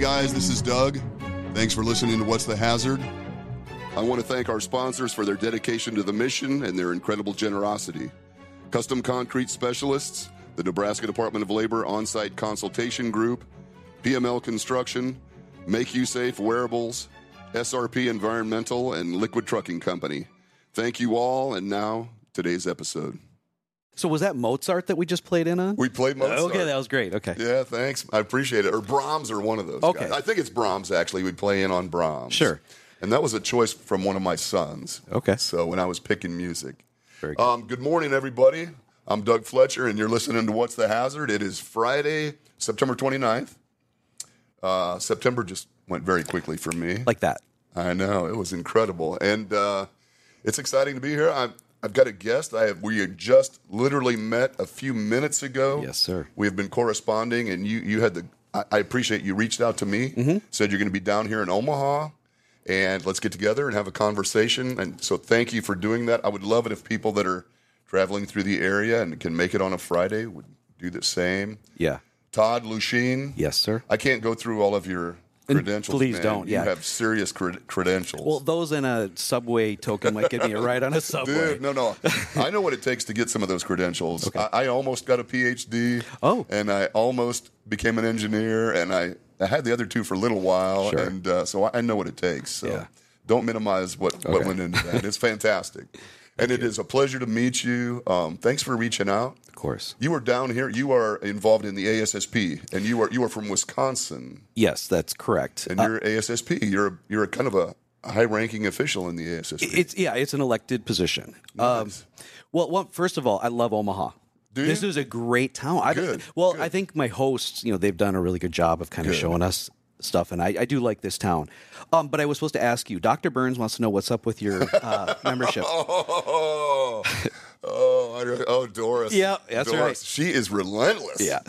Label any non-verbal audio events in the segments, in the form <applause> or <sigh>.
guys, this is Doug. Thanks for listening to What's the Hazard. I want to thank our sponsors for their dedication to the mission and their incredible generosity. Custom Concrete Specialists, the Nebraska Department of Labor On Site Consultation Group, PML Construction, Mak-U-Safe Wearables, SRP Environmental, and Liquid Trucking Company. Thank you all, and now today's episode. So was that Mozart that we just played in on? We played Mozart. Okay, that was great. Okay. Yeah, thanks. I appreciate it. Or Brahms or one of those. Okay. guys. I think it's Brahms, actually. We play in on Brahms. Sure. And that was a choice from one of my sons. Okay. So when I was picking music. Very good. Um, good morning, everybody. I'm Doug Fletcher, and you're listening to What's the Hazard? It is Friday, September 29th. Uh, September just went very quickly for me. like that. I know it was incredible, and uh, it's exciting to be here. I've, I've got a guest. I have, we had just literally met a few minutes ago. Yes, sir. We have been corresponding, and you you had the. I, I appreciate you reached out to me. Mm-hmm. Said you're going to be down here in Omaha, and let's get together and have a conversation. And so, thank you for doing that. I would love it if people that are traveling through the area and can make it on a Friday would do the same. Yeah. Todd Loushine. Yes, sir. I can't go through all of your And credentials. please man. don't, yeah. You have serious cred- credentials. Well, those in a subway token might give me a ride on a <laughs> subway. Dude, no, no. I know what it takes to get some of those credentials. I, I almost got a PhD. Oh. And I almost became an engineer, and I, I had the other two for a little while, Sure. and uh, so I, know what it takes. So Yeah. don't minimize what, what Okay. went into that. It's fantastic. <laughs> and it is a pleasure to meet you. Um, thanks for reaching out. Of course. You are down here. You are involved in the ASSP, and you are you are from Wisconsin, Yes, that's correct. and Uh, you're ASSP. You're a, you're a kind of a high-ranking official in the ASSP. it's yeah, it's an elected position. Um, well, well, first of all, I love Omaha. Do This is a great town. I, Good, Well, good. I think my hosts, you know, they've done a really good job of kind of showing us stuff, and I, I do like this town. Um, but I was supposed to ask you, Doctor Burns wants to know what's up with your uh, <laughs> membership. Oh, oh, oh, Doris. Yeah, that's Doris. right. She is relentless. Yeah.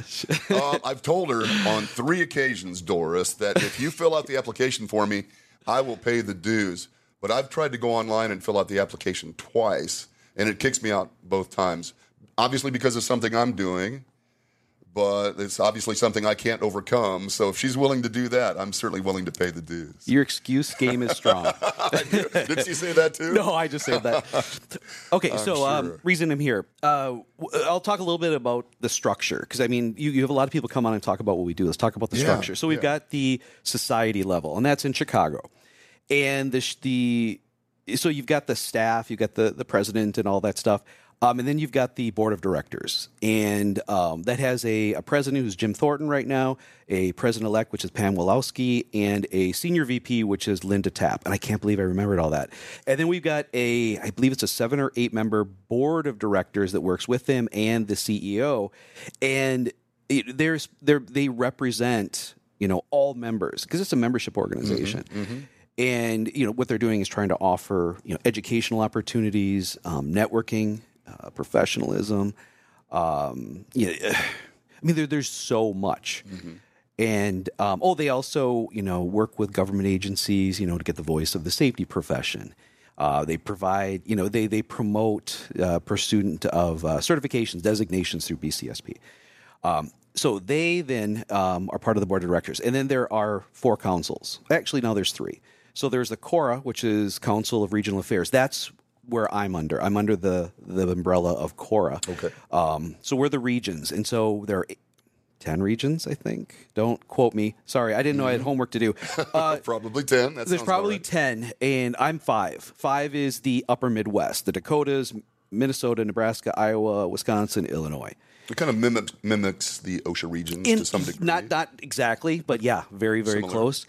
<laughs> um, I've told her on three occasions, Doris, that if you fill out the application for me, I will pay the dues. But I've tried to go online and fill out the application twice, and it kicks me out both times. Obviously, because of something I'm doing, but it's obviously something I can't overcome. So if she's willing to do that, I'm certainly willing to pay the dues. Your excuse game is strong. <laughs> Did she say that too? no, I just said that. <laughs> Okay, so um, sure. reason I'm here, uh, w- I'll talk a little bit about the structure because I mean, you, you have a lot of people come on and talk about what we do. Let's talk about the Yeah, structure. So we've yeah. got the society level, and that's in Chicago, and the the so you've got the staff, you've got the the president, and all that stuff. Um, and then you've got the board of directors, and um, that has a, a president who's Jim Thornton right now, a president elect, which is Pam Walaski, and a senior VP, which is Linda Tapp. And I can't believe I remembered all that. And then we've got a, I believe it's a seven or eight member board of directors that works with them and the CEO. And it, there's they're, they represent you know all members because it's a membership organization and you know what they're doing is trying to offer you know educational opportunities um, networking uh, professionalism um, you know, <sighs> i mean there, there's so much and um, oh they also you know work with government agencies you know to get the voice of the safety profession uh, they provide you know they they promote uh, pursuit of uh, certifications designations through bcsp um, so they then um, are part of the board of directors, and then there are four councils. Actually, now there's three. So there's the Cora, which is Council of Regional Affairs. That's where I'm under. I'm under the the umbrella of Cora. Okay. Um, so we're the regions, and so there are eight- ten regions, I think. Don't quote me. Sorry, I didn't know I had homework to do. <laughs> Uh, Probably 10. That there's probably right. 10 and i'm five five is the upper midwest the dakotas minnesota nebraska iowa wisconsin illinois It kind of mimics, mimics the OSHA regions In- to some degree. Not not exactly, but yeah, very very Similar. close.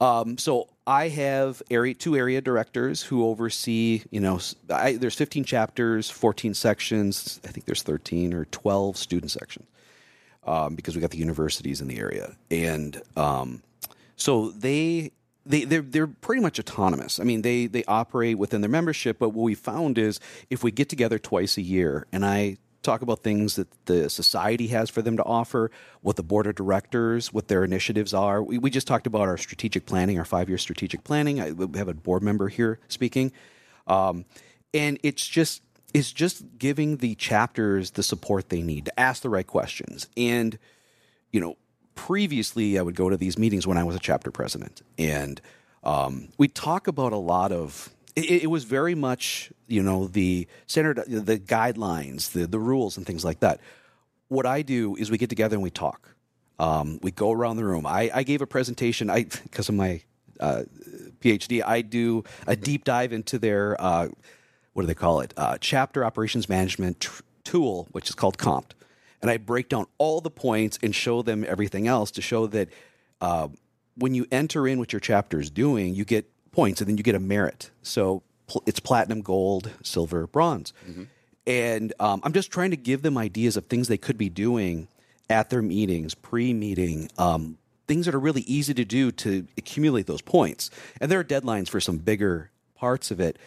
Um, so I have area two area directors who oversee. You know, I, there's 15 chapters, 14 sections. I think there's 13 or 12 student sections um, because we got the universities in the area, and um, so they. They, they're, they're pretty much autonomous. I mean, they, they operate within their membership, but what we found is if we get together twice a year and I talk about things that the society has for them to offer, what the board of directors, what their initiatives are. We, we just talked about our strategic planning, our five year strategic planning. I we have a board member here speaking, um, and it's just it's just giving the chapters the support they need to ask the right questions and you know previously, I would go to these meetings when I was a chapter president, and um, we talk about a lot of. It, it was very much, you know, the standard, the guidelines, the the rules, and things like that. What I do is we get together and we talk. Um, we go around the room. I, I gave a presentation. I <laughs> because of my uh, PhD, I do a deep dive into their uh, what do they call it? Uh, chapter operations management tr- tool, which is called Compt, and I break down all the points and show them everything else to show that uh, when you enter in what your chapter is doing, you get points, and then you get a merit. So pl- it's platinum, gold, silver, bronze, and um, I'm just trying to give them ideas of things they could be doing at their meetings, pre-meeting, um, things that are really easy to do to accumulate those points. And there are deadlines for some bigger parts of it,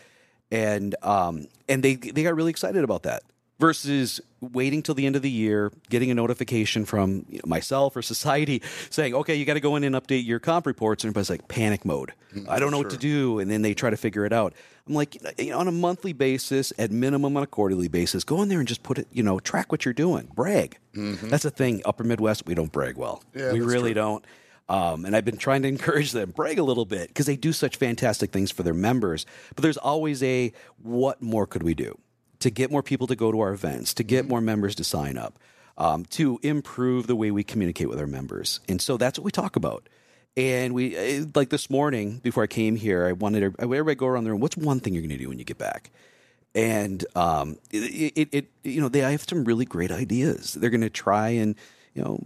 and um, and they they got really excited about that. Versus waiting till the end of the year, getting a notification from you know, myself or society <laughs> saying, "Okay, you got to go in and update your comp reports," and everybody's like panic mode. I don't know what to do, and then they try to figure it out. I'm like, you know, on a monthly basis, at minimum on a quarterly basis, go in there and just put it, you know, track what you're doing, brag. That's the thing. Upper Midwest, we don't brag well. Yeah, we really true. don't. Um, and I've been trying to <laughs> encourage them brag a little bit because they do such fantastic things for their members. But there's always a what more could we do to get more people to go to our events, to get more members to sign up, um, to improve the way we communicate with our members. And so that's what we talk about. And we eh, like this morning before I came here, I wanted to- everybody go around the room. What's one thing you're going to do when you get back? and um, it, it, it, you know, they have some really great ideas. They're going to try and you know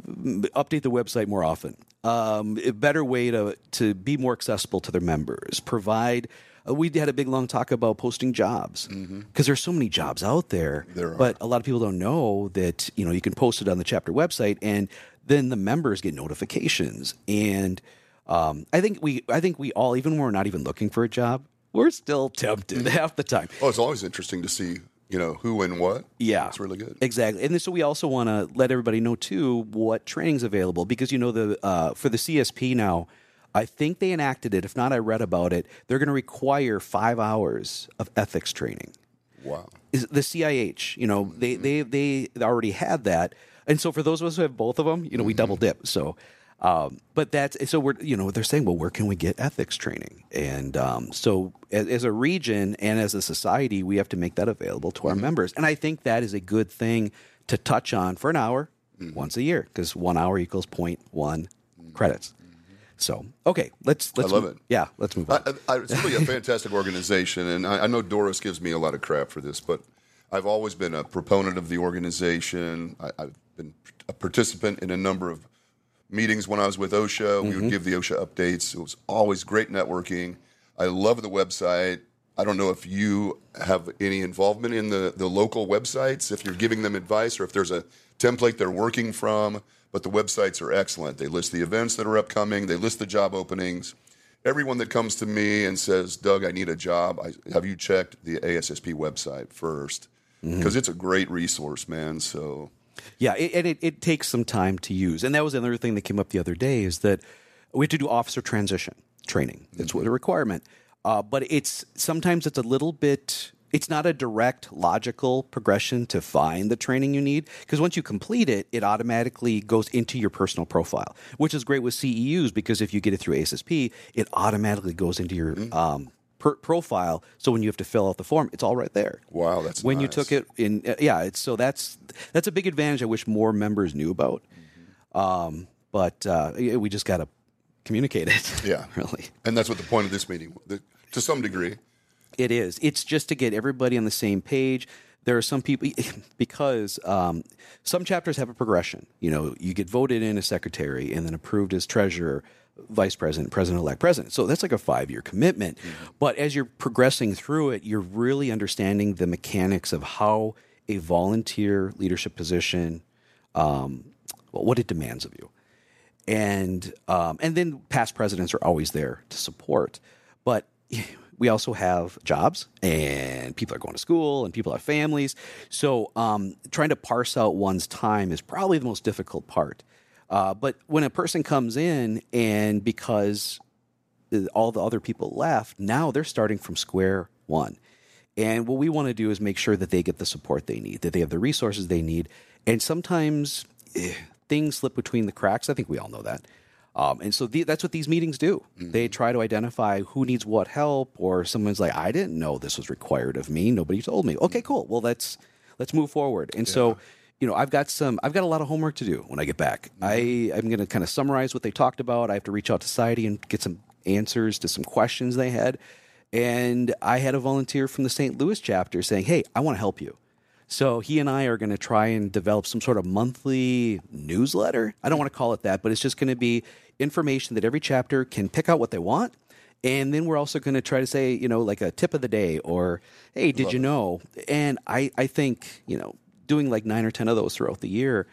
update the website more often. Um, a better way to to be more accessible to their members. Provide. Uh, we had a big long talk about posting jobs because there's so many jobs out there. There are. but a lot of people don't know that you know you can post it on the chapter website, and then the members get notifications. And um, I think we, I think we all, even when we're not even looking for a job, we're still tempted half the time. Oh, it's always interesting to see, you know, who and what. Yeah, It's really good. Exactly, and so we also want to let everybody know too what training's available because you know the uh, for the CSP now. I think they enacted it. If not, I read about it. They're going to require five hours of ethics training. Wow. Is the CIH? You know, mm-hmm. they they they already had that, and so for those of us who have both of them, you know, we double mm-hmm. dip. So, um, but that's so we're you know they're saying, well, where can we get ethics training? And um, so as, as a region and as a society, we have to make that available to our mm-hmm. members, and I think that is a good thing to touch on for an hour mm. once a year because one hour equals 0.1 mm. credits. So okay, let's let's love move- it. Yeah, let's move on. I, I, it's really a fantastic organization, and I, I know Doris gives me a lot of crap for this, but I've always been a proponent of the organization. I, I've been a participant in a number of meetings when I was with OSHA. We would mm-hmm. give the OSHA updates. It was always great networking. I love the website. I don't know if you have any involvement in the, the local websites, if you're giving them advice, or if there's a template they're working from. But the websites are excellent. They list the events that are upcoming, they list the job openings. Everyone that comes to me and says, Doug, I need a job, I, have you checked the ASSP website first? Mm-hmm. Because it's a great resource, man. So, Yeah, it, and it, it takes some time to use. And that was another thing that came up the other day is that we have to do officer transition training. It's what a mm-hmm. requirement. Uh, but it's sometimes it's a little bit. It's not a direct logical progression to find the training you need because once you complete it, it automatically goes into your personal profile, which is great with CEUs because if you get it through ASSP, it automatically goes into your um, per- profile. So when you have to fill out the form, it's all right there wow, that's when you took it in uh, yeah it's so that's that's a big advantage i wish more members knew about um, but uh, we just got to communicate it Yeah. <laughs> really And that's what the point of this meeting, the, to some degree. it is. It's just to get everybody on the same page. There are some people <laughs> because um, some chapters have a progression. You know you get voted in as secretary and then approved as treasurer vice president president-elect president. So that's like a five-year commitment. But as you're progressing through it you're really understanding the mechanics of how a volunteer leadership position um, well, what it demands of you. And um, and then past presidents are always there to support. <laughs> We also have jobs, and people are going to school, and people have families. So um, trying to parse out one's time is probably the most difficult part. Uh, but when a person comes in, and because all the other people left, now they're starting from square one. And what we want to do is make sure that they get the support they need, that they have the resources they need. And sometimes eh, things slip between the cracks. I think we all know that. Um, and so the, that's what these meetings do. They try to identify who needs what help, or someone's like, "I didn't know this was required of me. Nobody told me." Okay, cool. Well, let's let's move forward. And so, you know, I've got some, I've got a lot of homework to do when I get back. I I'm going to kind of summarize what they talked about. I have to reach out to society and get some answers to some questions they had. And I had a volunteer from the St. Louis chapter saying, "Hey, I want to help you." So he and I are going to try and develop some sort of monthly newsletter. I don't want to call it that, but it's just going to be information that every chapter can pick out what they want. And then we're also going to try to say, you know, like a tip of the day or, hey, did you know? And I, I think, you know, doing like nine or 10 of those throughout the year,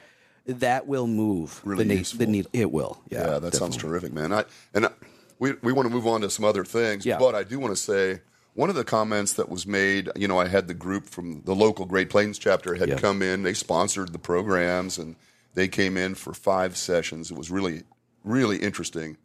that will move Really the, useful. the need. It will. Yeah. Yeah, that sounds terrific, man. I, and I, we we want to move on to some other things, Yeah. but I do want to say one of the comments that was made. You know, I had the group from the local Great Plains chapter had Yeah. come in. They sponsored the programs, and they came in for five sessions. It was really really interesting.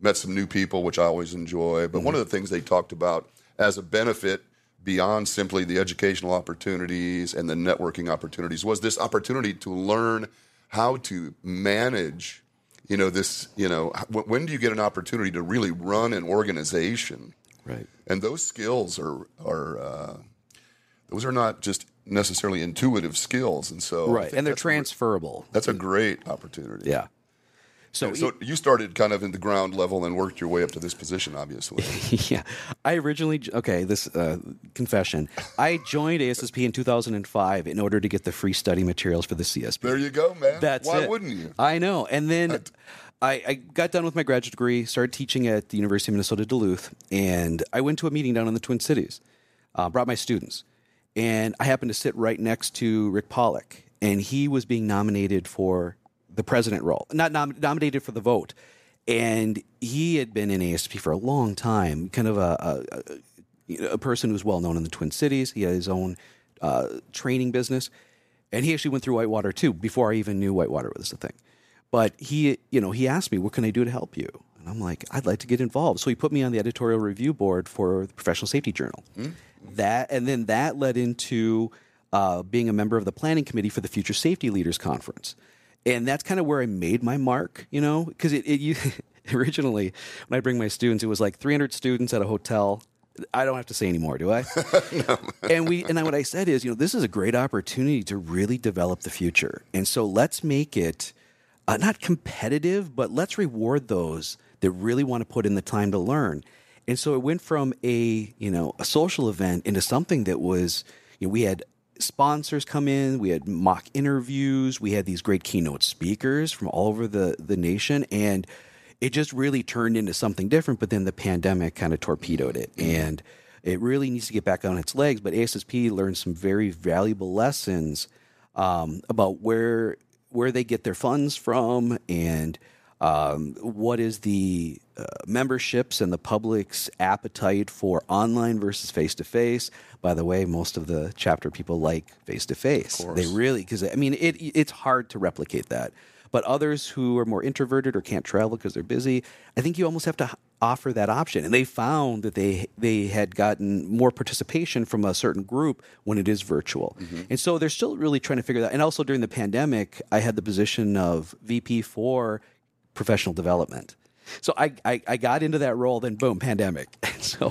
Met some new people, which I always enjoy. But one of the things they talked about as a benefit beyond simply the educational opportunities and the networking opportunities was this opportunity to learn how to manage you know this you know wh- when do you get an opportunity to really run an organization Right. and those skills are are uh, those are not just necessarily intuitive skills and so Right. And they're that's a transferable. that's a great opportunity Yeah. So, so you started kind of in the ground level and worked your way up to this position obviously <laughs> yeah, I originally okay. This uh, confession: I joined ASSP in 2005 in order to get the free study materials for the CSP. there you go man That's why it. wouldn't you I know. And then I, I got done with my graduate degree, started teaching at the University of Minnesota Duluth, and I went to a meeting down in the Twin Cities. Uh, brought my students, and I happened to sit right next to Rick Pollock, and he was being nominated for the president role, not nom- nominated for the vote. And he had been in ASP for a long time, kind of a, a, a, you know, a person who's well known in the Twin Cities. He had his own uh, training business, and he actually went through Whitewater too before I even knew Whitewater was a thing. But he, you know, he asked me, "What can I do to help you?" And I'm like, "I'd like to get involved." So he put me on the editorial review board for the Professional Safety Journal. That, and then that led into uh, being a member of the planning committee for the Future Safety Leaders Conference. And that's kind of where I made my mark, you know, because it, it you, <laughs> originally when I bring my students, it was like 300 students at a hotel. I don't have to say anymore, do I? <laughs> and we and then what I said is, you know, this is a great opportunity to really develop the future, and so let's make it uh, not competitive, but let's reward those that really want to put in the time to learn. And so it went from a you know a social event into something that was you know we had sponsors come in, we had mock interviews, we had these great keynote speakers from all over the the nation, and it just really turned into something different. But then the pandemic kind of torpedoed it, and it really needs to get back on its legs. But ASSP learned some very valuable lessons um, about where where they get their funds from and um, what is the uh, memberships and the public's appetite for online versus face to face. By the way, most of the chapter people like face to face. They really because I mean it it's hard to replicate that. But others who are more introverted or can't travel because they're busy, I think you almost have to offer that option. And they found that they they had gotten more participation from a certain group when it is virtual. And so they're still really trying to figure that. And also during the pandemic, I had the position of VP for professional development. So I, I, I got into that role, then boom, pandemic. <laughs> so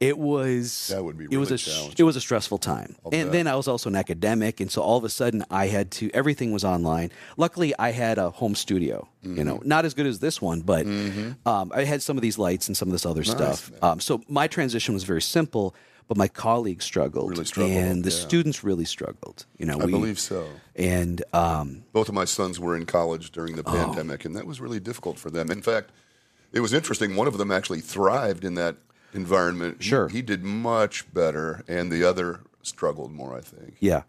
it was That would be it was a it was a stressful time. and bet. then I was also an academic, and so all of a sudden I had to everything was online. Luckily, I had a home studio. You know, Mm-hmm. not as good as this one, but um, I had some of these lights and some of this other stuff. Um, so my transition was very simple. But my colleagues struggled, Really struggled, and the yeah. students really struggled. You know, I we, believe so. And um, Both of my sons were in college during the pandemic, and that was really difficult for them. In fact, it was interesting. One of them actually thrived in that environment. He- Sure. he, did much better, and the other struggled more. I think. Yeah.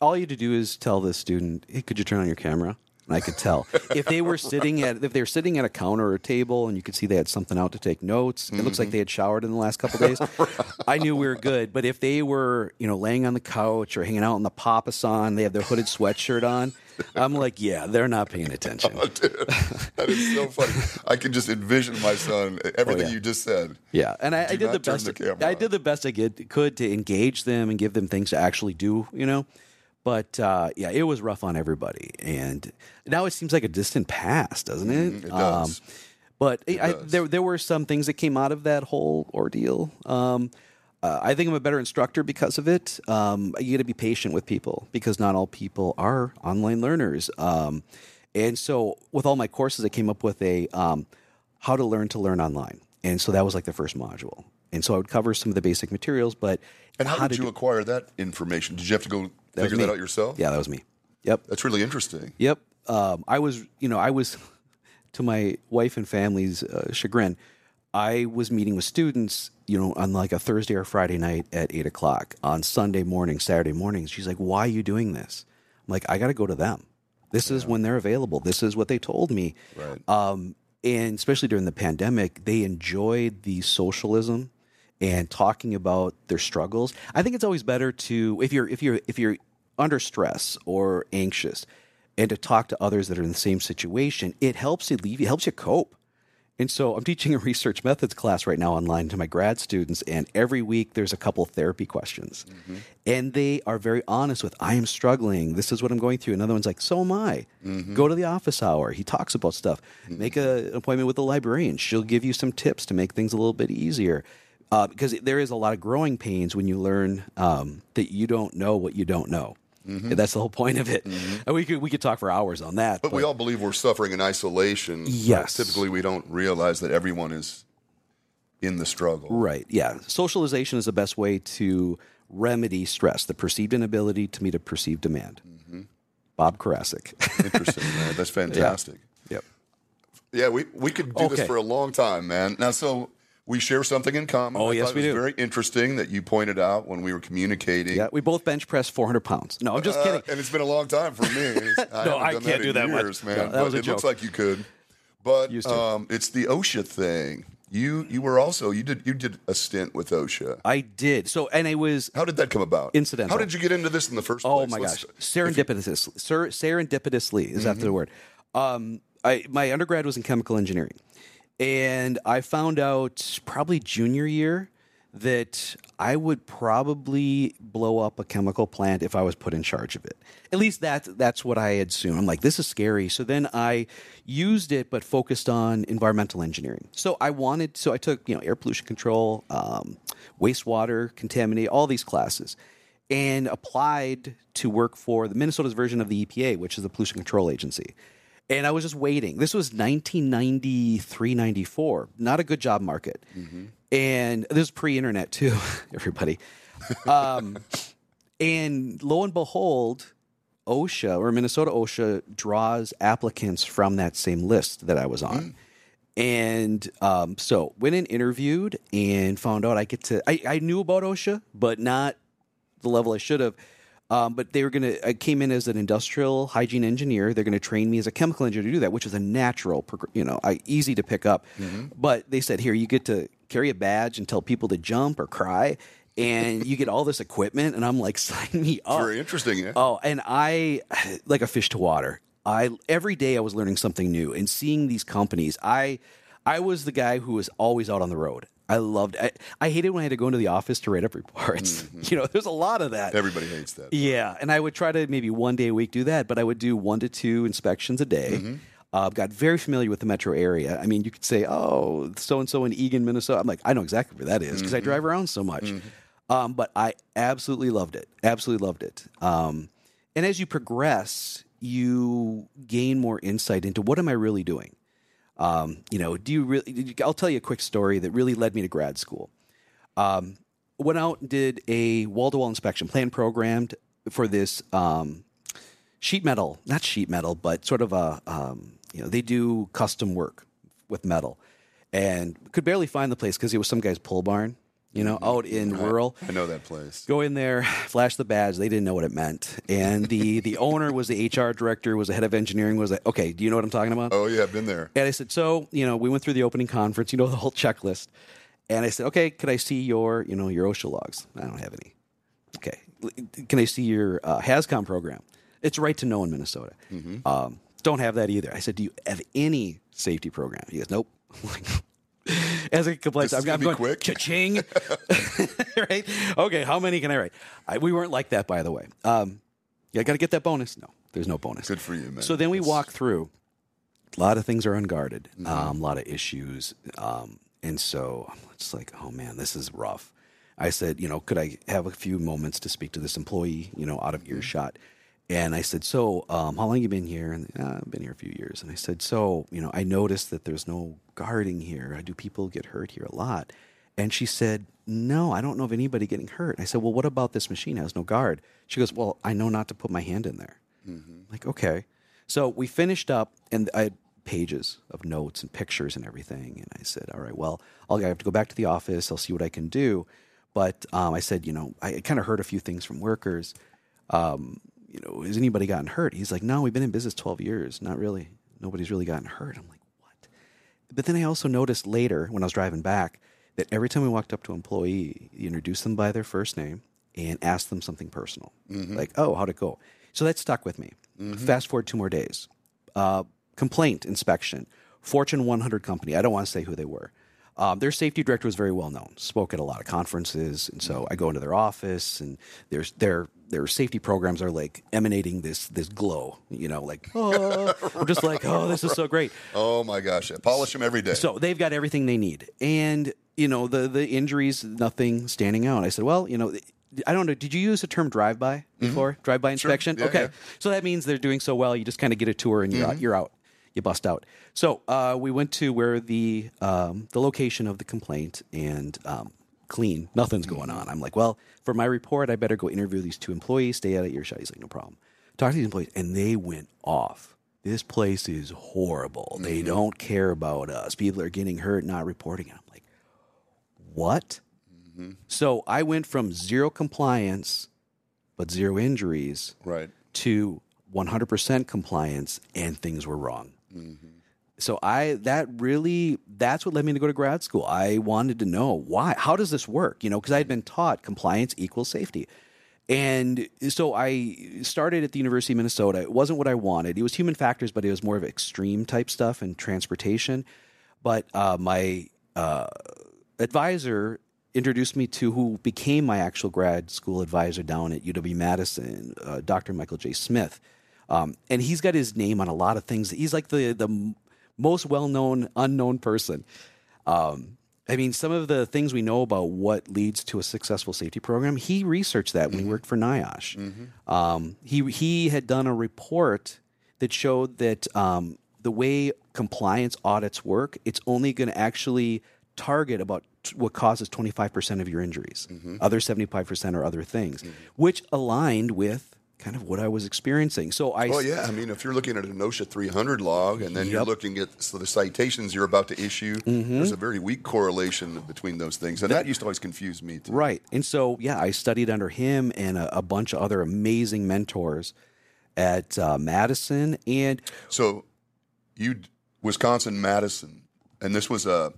All you had to do is tell the student, "Hey, could you turn on your camera?" And I could tell if they were sitting at if they were sitting at a counter or a table, and you could see they had something out to take notes. It looks like mm-hmm. they had showered in the last couple days. <laughs> I knew we were good. But if they were, you know, laying on the couch or hanging out in the papasan, they have their hooded sweatshirt on. I'm like, yeah, they're not paying attention. <laughs> that is so funny. I can just envision my son. Oh, everything Oh, yeah. you just said. Yeah, and I, I did the best. the I did the best I could to engage them and give them things to actually do. You know, But uh, yeah, it was rough on everybody, and now it seems like a distant past, doesn't it? Mhm, it does. but I, does. there there were some things that came out of that whole ordeal. Um, uh, I think I'm a better instructor because of it. Um, you got to be patient with people because not all people are online learners. Um, and so, with all my courses, I came up with a um, how to learn to learn online, and so that was like the first module. And so I would cover some of the basic materials, but And how, to did you do- acquire that information? Did you have to go that figure that out yourself? Yeah, that was me. Yep. That's really interesting. Yep. Um, I was, you know, I was, <laughs> to my wife and family's uh, chagrin, I was meeting with students, you know, on like a Thursday or Friday night at eight o'clock. On Sunday morning, Saturday mornings, she's like, "Why are you doing this?" I'm like, "I got to go to them. This is when they're available. This is what they told me." Right. Um, and especially during the pandemic, they enjoyed the socialism and talking about their struggles. I think it's always better to if you're if you're if you're under stress or anxious, and to talk to others that are in the same situation. It helps you leave. It helps you cope. And so I'm teaching a research methods class right now online to my grad students, and every week there's a couple therapy questions. Mm-hmm. And they are very honest with, I am struggling. This is what I'm going through. Another one's like, so am I. Mm-hmm. Go to the office hour. He talks about stuff. Mm-hmm. Make a, an appointment with the librarian. She'll give you some tips to make things a little bit easier. Uh, because there is a lot of growing pains when you learn um, that you don't know what you don't know. And that's the whole point of it. And we could we could talk for hours on that. But we all believe we're suffering in isolation. Yes. Typically, we don't realize that everyone is in the struggle. Right. Yeah. Socialization is the best way to remedy stress, the perceived inability to meet a perceived demand. Bob Karasek. Interesting, man. That's <laughs> fantastic. yep. Yeah, we, we could do this for a long time, man. Now, so we share something in common. Oh, I yes, we it was do. Very interesting that you pointed out when we were communicating. Yeah. We both bench press 400 pounds. No, I'm just Uh, kidding. and it's been a long time for me. <laughs> I No, I can't that do that much. man. No, that but was a it looks like you could. But um, it's the OSHA thing. You you were also you did you did a stint with OSHA. I did. So, and it was How did that come about? Incidental. How did you get into this in the first Oh place? Oh my Let's- gosh, serendipitous, ser, serendipitously is that the word? Um, I my undergrad was in chemical engineering, and I found out probably junior year that I would probably blow up a chemical plant if I was put in charge of it. At least that that's what I had assumed. I'm like, this is scary. So then I used it, but focused on environmental engineering. So I wanted, so I took you know air pollution control, um, wastewater contaminate, all these classes and applied to work for the Minnesota's version of the EPA, which is the Pollution Control Agency. And I was just waiting. This was 1993, 94. Not a good job market. And this was pre internet, too, <laughs> everybody. Um, and lo and behold, OSHA or Minnesota OSHA draws applicants from that same list that I was on. And um, so went and interviewed and found out I get to, I, I knew about OSHA, but not the level I should have. Um, but they were going to, I came in as an industrial hygiene engineer. They're going to train me as a chemical engineer to do that, which is a natural, you know, easy to pick up. But they said, here, you get to carry a badge and tell people to jump or cry. And you get all this equipment. And I'm like, <laughs> sign me up. Very interesting. Yeah. Oh, and I <sighs> like a fish to water. I every day I was learning something new and seeing these companies. I I was the guy who was always out on the road. I loved. I, I hated when I had to go into the office to write up reports. <laughs> You know, there's a lot of that. Everybody hates that. Yeah, and I would try to maybe one day a week do that, but I would do one to two inspections a day. Uh, got very familiar with the metro area. I mean, you could say, "Oh, so and so in Eagan, Minnesota." I'm like, I know exactly where that is because I drive around so much. Um, but I absolutely loved it. Absolutely loved it. Um, and as you progress, you gain more insight into what am I really doing. Um, you know, do you really? I'll tell you a quick story that really led me to grad school um, went out and did a wall-to-wall inspection plan programmed for this um, sheet metal not sheet metal but sort of a um, you know they do custom work with metal and could barely find the place because it was some guy's pole barn you know out in rural I know that place. go in there flash the badge they didn't know what it meant and the <laughs> the owner was the hr director was the head of engineering was like okay do you know what i'm talking about Oh yeah, I've been there. and I said, so, you know, we went through the opening conference, you know, the whole checklist. And I said, okay, could I see your, you know, your OSHA logs? I don't have any. Okay. Can I see your uh, HazCom program? It's right to know in Minnesota. Um, don't have that either. I said, do you have any safety program? He goes, nope. <laughs> <laughs> As a complaint, I'm, I'm going, quick. cha-ching. <laughs> right? Okay, how many can I write? I, we weren't like that, by the way. Um, Yeah, I got to get that bonus. No, there's no bonus. Good for you, man. So then we That's- walk through. A lot of things are unguarded. Mm-hmm. Um, a lot of issues. Um, and so I'm just like, oh man, this is rough. I said, you know, could I have a few moments to speak to this employee, you know, out of Mm-hmm. earshot? And I said, so um, how long you been here? And uh, I've been here a few years. And I said, so you know, I noticed that there's no guarding here. Do people get hurt here a lot? And she said, no, I don't know of anybody getting hurt. I said, well, what about this machine? It has no guard. She goes, well, I know not to put my hand in there. Like, okay. So we finished up, and I had pages of notes and pictures and everything. And I said, all right, well, I'll, I have to go back to the office. I'll see what I can do. But um, I said, you know, I kind of heard a few things from workers. Um, you know, has anybody gotten hurt? He's like, no, we've been in business 12 years. Not really. Nobody's really gotten hurt. I'm like, what? But then I also noticed later when I was driving back that every time we walked up to an employee, you introduced them by their first name and asked them something personal, like, "Oh, how'd it go?" So that stuck with me. Fast forward two more days, uh, complaint inspection, Fortune 100 company. I don't want to say who they were. Um, their safety director was very well known. Spoke at a lot of conferences, and so I go into their office, and there's their their safety programs are like emanating this this glow. You know, like <laughs> oh, I'm just like, oh, this is so great. Oh my gosh, I polish them every day. So they've got everything they need, and you know the the injuries, nothing standing out. I said, well, you know, I don't know. Did you use the term drive by before? Drive by inspection. Yeah, okay, yeah. so that means they're doing so well. You just kind of get a tour and you're out, you're out. You bust out. So uh, we went to where the um, the location of the complaint and um, clean. Nothing's going mm-hmm. on. I'm like, well, for my report, I better go interview these two employees. Stay out of earshot. He's like, no problem. Talk to these employees, and they went off. This place is horrible. They mm-hmm. don't care about us. People are getting hurt, not reporting. And I'm like, what? Mm-hmm. So I went from zero compliance, but zero injuries, right. to 100% compliance, and things were wrong. So I that really that's what led me to go to grad school. I wanted to know why. How does this work? You know, because I had been taught compliance equals safety. And so I started at the University of Minnesota. It wasn't what I wanted. It was human factors, but it was more of extreme type stuff and transportation. But uh, my uh, advisor introduced me to who became my actual grad school advisor down at UW Madison, uh, Dr. Michael J. Smith. Um, and he's got his name on a lot of things. He's like the the most well known unknown person. Um, I mean, some of the things we know about what leads to a successful safety program, he researched that when he worked for NIOSH. Um, he he had done a report that showed that um, the way compliance audits work, it's only going to actually target about t- what causes 25% of your injuries. Other 75% are other things, which aligned with kind of what I was experiencing. So I Well, yeah. I mean, if you're looking at an OSHA 300 log and then you're looking at so the citations you're about to issue, Mm-hmm. there's a very weak correlation between those things, and that used to always confuse me too. Right. And so, yeah, I studied under him and a, a bunch of other amazing mentors at uh, Madison. And So, you Wisconsin Madison, and this was a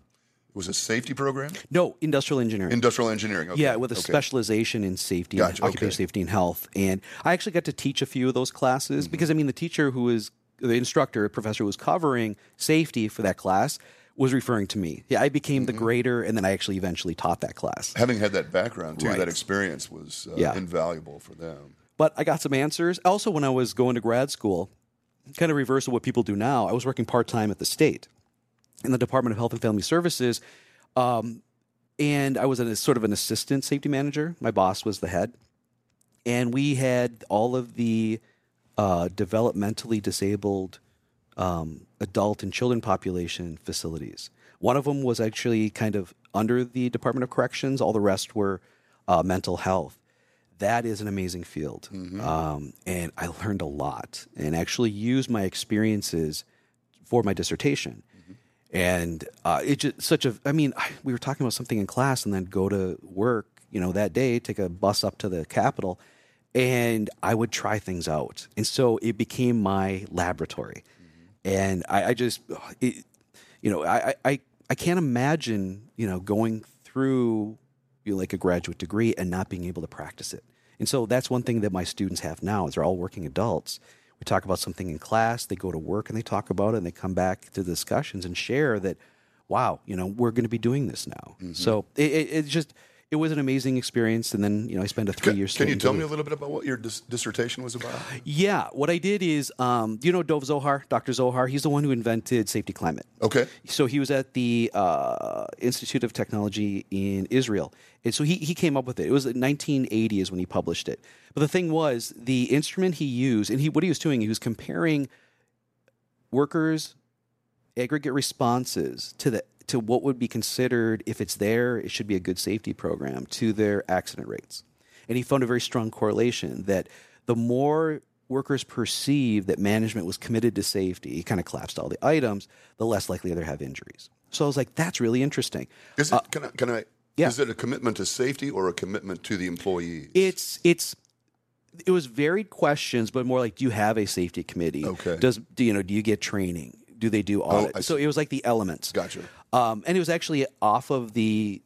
was a safety program, no, industrial engineering. industrial engineering. Okay. Yeah, with a okay. specialization in safety, Gotcha, occupational okay. safety and health. And I actually got to teach a few of those Mm-hmm. classes because, I mean, the teacher who was the instructor, professor who was covering safety for that class was referring to me. Yeah, I became the Mm-hmm. grader, and then I actually eventually taught that class. Having had that background too, Right. that experience was uh, Yeah. invaluable for them. But I got some answers. Also, when I was going to grad school, kind of reverse of what people do now, I was working part time at the state in the Department of Health and Family Services. Um, and I was a sort of an assistant safety manager. My boss was the head. And we had all of the uh, developmentally disabled um, adult and children population facilities. One of them was actually kind of under the Department of Corrections, all the rest were uh, mental health. That is an amazing field. Um, and I learned a lot and actually used my experiences for my dissertation. And uh, it's just such a, I mean, I- we were talking about something in class and then go to work, you know, that day, take a bus up to the Capitol, and I would try things out. And so it became my laboratory. And I, I just, it, you know, I, I- I, I can't imagine, you know, going through you know, like a graduate degree and not being able to practice it. And so that's one thing that my students have now is they're all working adults. We talk about something in class, they go to work and they talk about it and they come back to the discussions and share that, wow, you know, we're going to be doing this now. Mm-hmm. So it, it, it's just, it was an amazing experience. And then you know I spent a three Can, year. can you tell me a little bit about what your dis- dissertation was about? Yeah, what I did is, um, do you know Dov Zohar, Dr. Zohar? He's the one who invented safety climate. Okay. So he was at the uh, Institute of Technology in Israel, and so he he came up with it. It was 1980 is when he published it. But the thing was, the instrument he used, and he what he was doing, he was comparing workers' aggregate responses to the to what would be considered if it's there, it should be a good safety program to their accident rates. And he found a very strong correlation that the more workers perceive that management was committed to safety, he kind of collapsed all the items, the less likely they have injuries. So I was like, that's really interesting. Is it, uh, can I, can I, yeah. is it a commitment to safety or a commitment to the employees? It's it's it was varied questions, but more like, do you have a safety committee? Okay. Does do you know? Do you get training? Do they do oh, I audit? so it was like the elements. Gotcha. Um, and it was actually off of the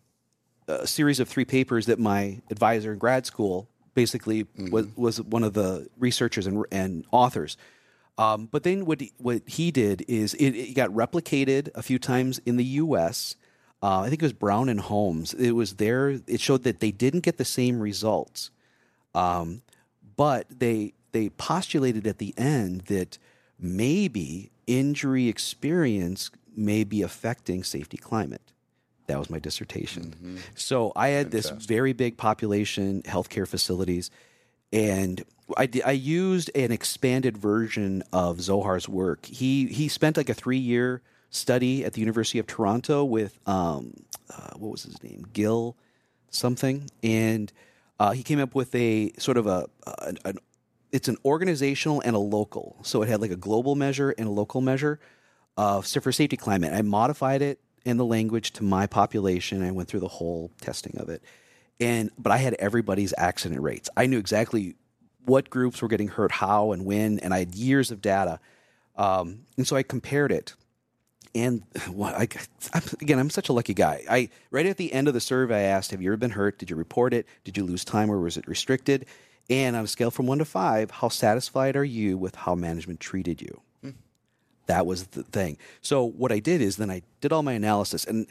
uh, series of three papers that my advisor in grad school basically was, was one of the researchers and, and authors. Um, but then what he, what he did is it, it got replicated a few times in the U.S. Uh, I think it was Brown and Holmes. It was there. It showed that they didn't get the same results, um, but they they postulated at the end that maybe injury experience may be affecting safety climate. That was my dissertation. So I had this very big population, healthcare facilities, and I, I used an expanded version of Zohar's work. He he spent like a three year study at the University of Toronto with um, uh, what was his name, Gil something, and uh, he came up with a sort of a an, an it's an organizational and a local. So it had like a global measure and a local measure of for safety climate. I modified it in the language to my population. I went through the whole testing of it, and but I had everybody's accident rates. I knew exactly what groups were getting hurt, how, and when, and I had years of data. Um, and so I compared it. And <laughs> I, I'm, again, I'm such a lucky guy. I right at the end of the survey, I asked, "Have you ever been hurt? Did you report it? Did you lose time, or was it restricted?" And on a scale from one to five, how satisfied are you with how management treated you? That was the thing. So what I did is then I did all my analysis, and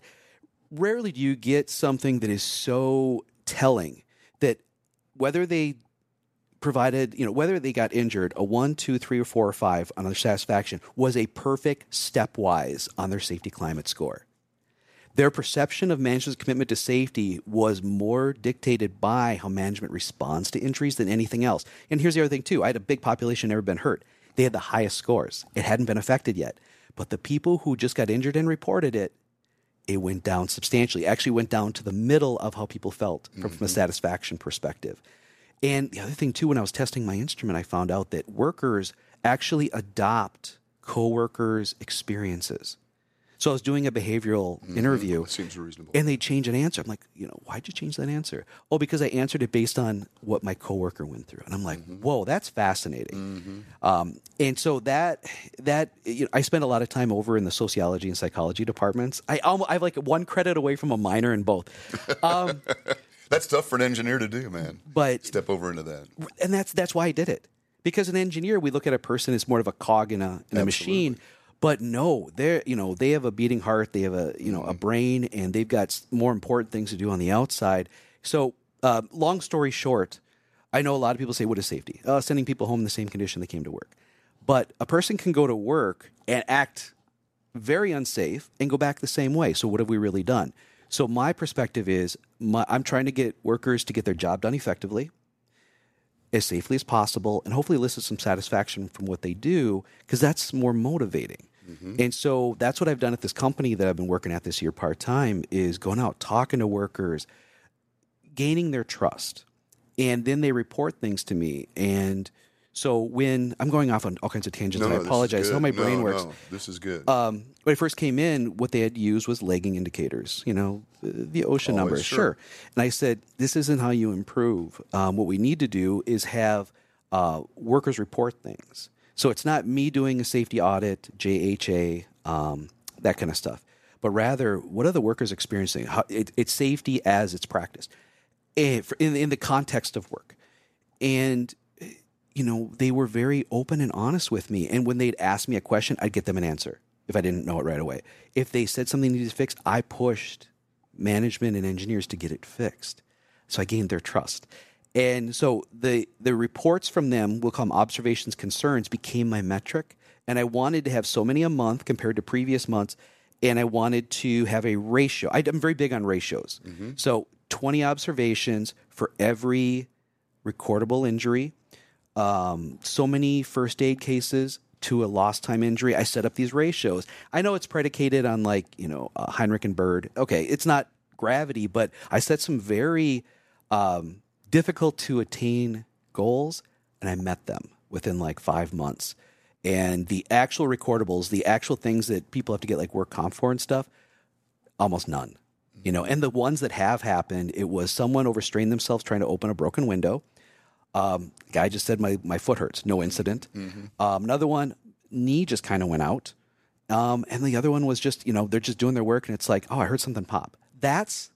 rarely do you get something that is so telling that whether they provided, you know, whether they got injured, a one, two, three, or four, or five on their satisfaction was a perfect stepwise on their safety climate score. Their perception of management's commitment to safety was more dictated by how management responds to injuries than anything else. And here's the other thing, too I had a big population, never been hurt. They had the highest scores. It hadn't been affected yet. But the people who just got injured and reported it, it went down substantially. Actually, went down to the middle of how people felt from, from a mm-hmm. satisfaction perspective. And the other thing, too, when I was testing my instrument, I found out that workers actually adopt coworkers' experiences. So I was doing a behavioral interview. That seems reasonable. And they change an answer. I'm like, you know, why'd you change that answer? Oh, because I answered it based on what my coworker went through. And I'm like, whoa, that's fascinating. Um, and so that that you know, I spent a lot of time over in the sociology and psychology departments. I almost, I have like one credit away from a minor in both. Um, <laughs> That's tough for an engineer to do, man. But- step over into that. and that's that's why I did it. Because an engineer, we look at a person as more of a cog in a in a machine. But no, they're you know they have a beating heart, they have a you know a brain, and they've got more important things to do on the outside. So, uh, long story short, I know a lot of people say, "What is safety?" Uh, sending people home in the same condition they came to work. But a person can go to work and act very unsafe and go back the same way. So what have we really done? So my perspective is my, I'm trying to get workers to get their job done effectively, as safely as possible, and hopefully elicit some satisfaction from what they do because that's more motivating. Mm-hmm. And so that's what I've done at this company that I've been working at this year part time is going out talking to workers, gaining their trust, and then they report things to me and. So when I'm going off on all kinds of tangents, and I apologize. How my brain No, works no, this is good. um, when I first came in, what they had used was lagging indicators, you know, the, Always, numbers, sure. sure. And I said, this isn't how you improve. Um, what we need to do is have uh, workers report things. So it's not me doing a safety audit, JHA, um, that kind of stuff, but rather, what are the workers experiencing? How, it, it's safety as it's practiced Eh, in, in the context of work. And you know, they were very open and honest with me. And when they'd ask me a question, I'd get them an answer if I didn't know it right away. If they said something needed to fix, I pushed management and engineers to get it fixed. So I gained their trust. And so the the reports from them will come observations concerns became my metric and I wanted to have so many a month compared to previous months and I wanted to have a ratio. I, am very big on ratios. Mm-hmm. So 20 observations for every recordable injury, um, so many first aid cases to a lost time injury. I set up these ratios. I know it's predicated on like, you know, uh, Heinrich and Bird. Okay, it's not gravity, but I set some very um, difficult to attain goals and I met them within like five months. And the actual recordables, the actual things that people have to get like work comp for and stuff, almost none. You know, and the ones that have happened, it was someone overstrained themselves trying to open a broken window. Um, guy just said my my foot hurts, no incident. Um, another one, knee just kind of went out, um, and the other one was just you know they're just doing their work and it's like oh I heard something pop. That's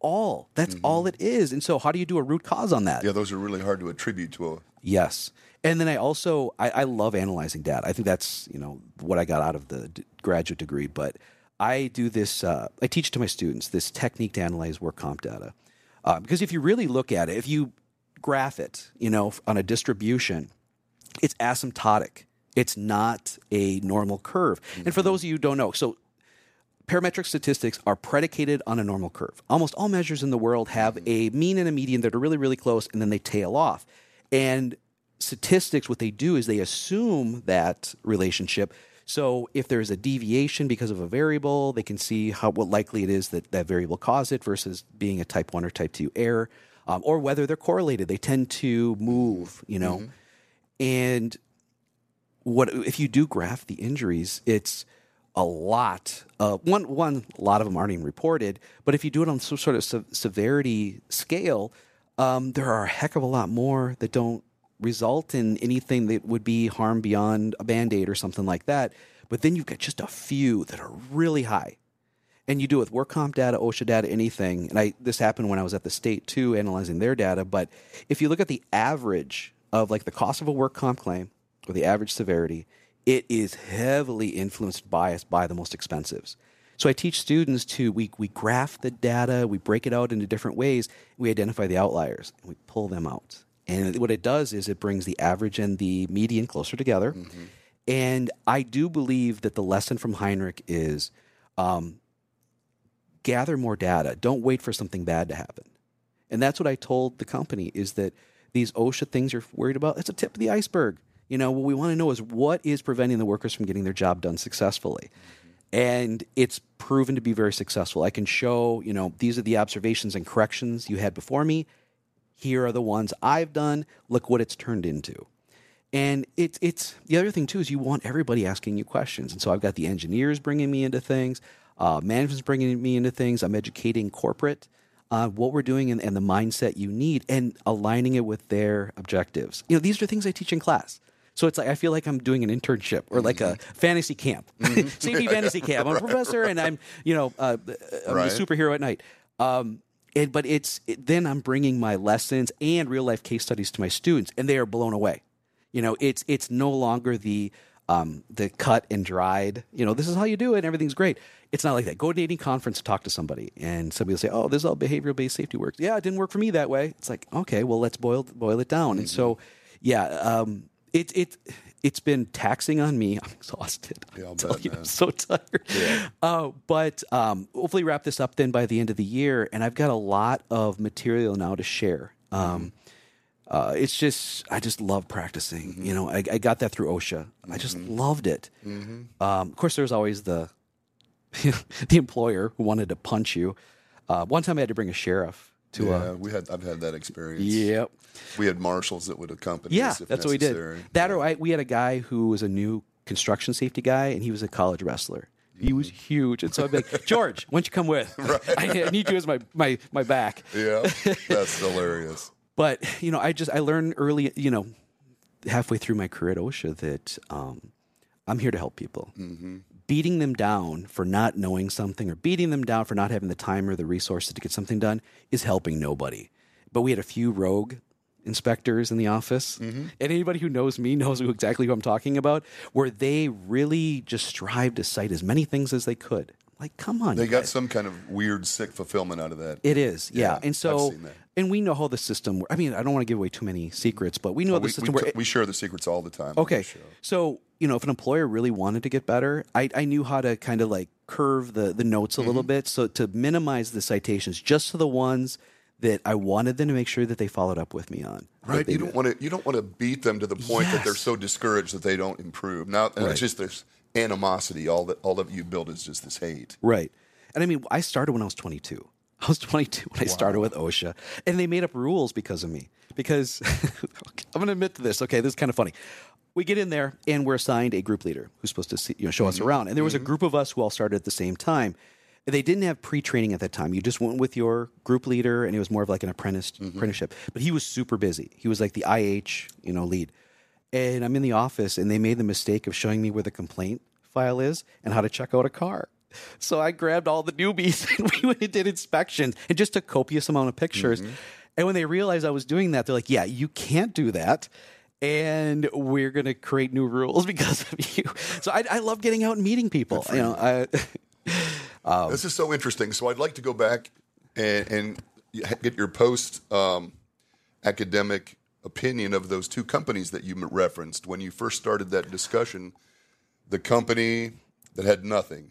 all. That's all it is. And so how do you do a root cause on that? Yeah, those are really hard to attribute to a. Yes. And then I also I, I love analyzing data. I think that's you know what I got out of the d- graduate degree. But I do this. Uh, I teach to my students this technique to analyze work comp data uh, because if you really look at it, if you graph it, you know, on a distribution, it's asymptotic. It's not a normal curve. And for mm-hmm. those of you who don't know, so parametric statistics are predicated on a normal curve. Almost all measures in the world have mm-hmm. a mean and a median that are really, really close, and then they tail off. And statistics, what they do is they assume that relationship. So if there's a deviation because of a variable, they can see how what likely it is that that variable caused it versus being a type one or type two error, um, or whether they're correlated. They tend to move, you know, and what if you do graph the injuries? It's a lot. Uh, one, one, a lot of them aren't even reported. But if you do it on some sort of se- severity scale, um, there are a heck of a lot more that don't result in anything that would be harm beyond a band aid or something like that. But then you've got just a few that are really high. And you do it with work comp data, OSHA data, anything. And I this happened when I was at the state too, analyzing their data. But if you look at the average of like the cost of a work comp claim or the average severity, it is heavily influenced biased by the most expensives. So I teach students to we we graph the data, we break it out into different ways, we identify the outliers, and we pull them out. And what it does is it brings the average and the median closer together. And I do believe that the lesson from Heinrich is um, gather more data. Don't wait for something bad to happen. And that's what I told the company is that these OSHA things you're worried about, it's a tip of the iceberg. You know, what we want to know is what is preventing the workers from getting their job done successfully. And it's proven to be very successful. I can show, you know, these are the observations and corrections you had before me. Here are the ones I've done. Look what it's turned into. And it's it's the other thing too is you want everybody asking you questions, and so I've got the engineers bringing me into things, uh, management's bringing me into things. I'm educating corporate uh, what we're doing and, and the mindset you need, and aligning it with their objectives. You know, these are things I teach in class. So it's like I feel like I'm doing an internship or like a fantasy camp, <laughs> safety fantasy camp. I'm a <laughs> professor and I'm you know uh, I'm Right. a superhero at night. Um, and, but it's it, then I'm bringing my lessons and real life case studies to my students, and they are blown away. You know, it's it's no longer the um, the cut and dried. You know, this is how you do it. and Everything's great. It's not like that. Go to any conference to talk to somebody, and somebody will say, "Oh, this is how behavioral based safety works." Yeah, it didn't work for me that way. It's like, okay, well, let's boil boil it down. And so, yeah, um, it it it's been taxing on me. <laughs> I'm exhausted. Yeah, I'll <laughs> bet, you. I'm so tired. Uh, but um, hopefully, wrap this up then by the end of the year, and I've got a lot of material now to share. Um, uh, it's just I just love practicing. You know, I, I got that through OSHA. I just loved it. Um, of course, there's always the <laughs> the employer who wanted to punch you. Uh, one time, I had to bring a sheriff to Yeah, a. we had. I've had that experience. Yep. We had marshals that would accompany Yeah, us if that's what we did. That or I, we had a guy who was a new construction safety guy, and he was a college wrestler. He was huge, and so I'd be like, <laughs> George, why don't you come with? <laughs> I, I need you as my my my back. Yeah, that's hilarious. But you know, I just I learned early, you know, halfway through my career at OSHA that um, I'm here to help people. Beating them down for not knowing something, or beating them down for not having the time or the resources to get something done, is helping nobody. But we had a few rogue inspectors in the office, and anybody who knows me knows who exactly who I'm talking about. Where they really just strive to cite as many things as they could. Like, come on, They got guys. some kind of weird, sick fulfillment out of that. It is, yeah. Yeah, and so, and we know how the system. I mean, I don't want to give away too many secrets, but we know how the we, system we, works. we share the secrets all the time. Okay. show. So, you know, if an employer really wanted to get better, I, I knew how to kind of like curve the, the notes a Mm-hmm. little bit. So to minimize the citations just to the ones that I wanted them to make sure that they followed up with me on. Right, you don't want to you don't want to beat them to the point that they're so discouraged that they don't improve. Now, Right. it's just this animosity. All that all that you build is just this hate. Right. And I mean, I started when I was 22. I was 22 when I started with OSHA, and they made up rules because of me. Because <laughs> I'm going to admit to this. Okay, this is kind of funny. We get in there, and we're assigned a group leader who's supposed to see, you know show us mm-hmm. around. And there was a mm-hmm. group of us who all started at the same time. They didn't have pre-training at that time. You just went with your group leader, and it was more of like an apprentice mm-hmm. apprenticeship. But he was super busy. He was like the IH, you know, lead. And I'm in the office, and they made the mistake of showing me where the complaint file is and how to check out a car. So I grabbed all the newbies <laughs> and we went and did inspections and just took copious amount of pictures. And when they realized I was doing that, they're like, "Yeah, you can't do that." And we're going to create new rules <laughs> because of you. So I, I love getting out and meeting people. You know, I, <laughs> Um, this is so interesting. So I'd like to go back and, and get your post um, academic opinion of those two companies that you referenced when you first started that discussion. The company that had nothing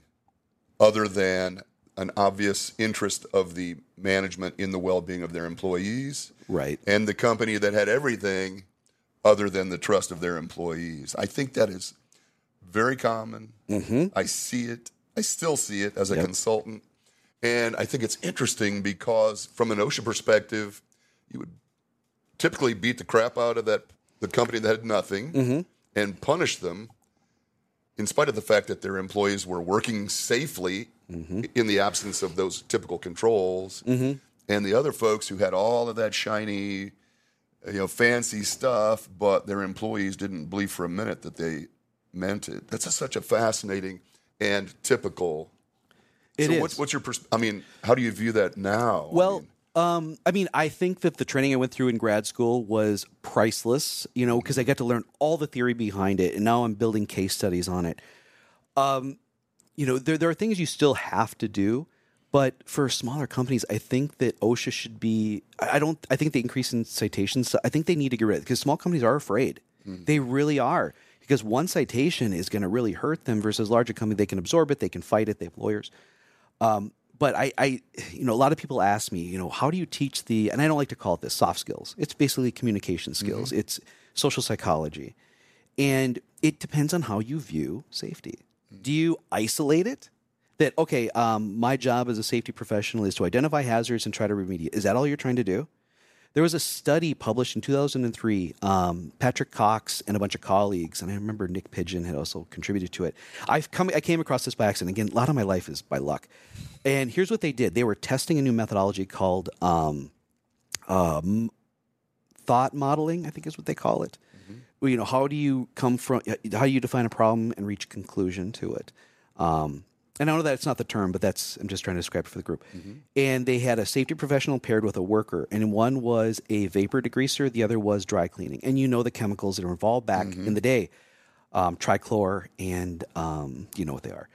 other than an obvious interest of the management in the well-being of their employees, right. and the company that had everything other than the trust of their employees. I think that is very common. Mm-hmm. I see it. I still see it as a consultant. And I think it's interesting because from an OSHA perspective, you would typically beat the crap out of that the company that had nothing mm-hmm. and punish them in spite of the fact that their employees were working safely mm-hmm. in the absence of those typical controls. Mm-hmm. And the other folks who had all of that shiny, you know, fancy stuff, but their employees didn't believe for a minute that they meant it. That's a, such a fascinating and typical. It so is. What's, what's your pers- I mean, how do you view that now? I Well, mean, um, I mean, I think that the training I went through in grad school was priceless, you know, because I got to learn all the theory behind it, and now I'm building case studies on it. Um, you know, there there are things you still have to do, but for smaller companies, I think that OSHA should be. I don't. I think the increase in citations. I think they need to get rid of because small companies are afraid. They really are because one citation is going to really hurt them versus larger company. They can absorb it. They can fight it. They have lawyers but I, I, you know, a lot of people ask me, you know, how do you teach the, and I don't like to call it this soft skills. It's basically communication skills. It's social psychology, and it depends on how you view safety. Do you isolate it? That okay, um, my job as a safety professional is to identify hazards and try to remediate. Is that all you're trying to do? There was a study published in 2003. Um, Patrick Cox and a bunch of colleagues, and I remember Nick Pidgeon had also contributed to it. I've come, I came across this by accident. Again, a lot of my life is by luck. And here's what they did: they were testing a new methodology called um, um, thought modeling. I think is what they call it. Well, you know, how do you come from? How do you define a problem and reach a conclusion to it? Um, and I know that's not the term, but that's I'm just trying to describe it for the group. And they had a safety professional paired with a worker, and one was a vapor degreaser, the other was dry cleaning. And you know the chemicals that are involved back in the day, um, trichlor, and um, you know what they are.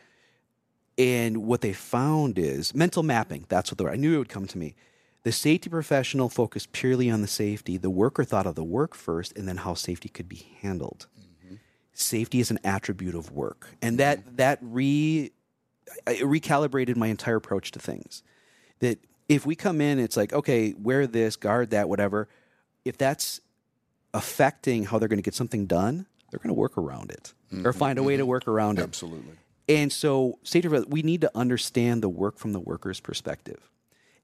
And what they found is mental mapping. That's what they were. I knew it would come to me. The safety professional focused purely on the safety. The worker thought of the work first and then how safety could be handled. Safety is an attribute of work. And that, that re, I- recalibrated my entire approach to things. That if we come in, it's like, okay, wear this, guard that, whatever. If that's affecting how they're going to get something done, they're going to work around it or mm-hmm, find a way to mm-hmm. work around it. absolutely. And so, safety, we need to understand the work from the worker's perspective,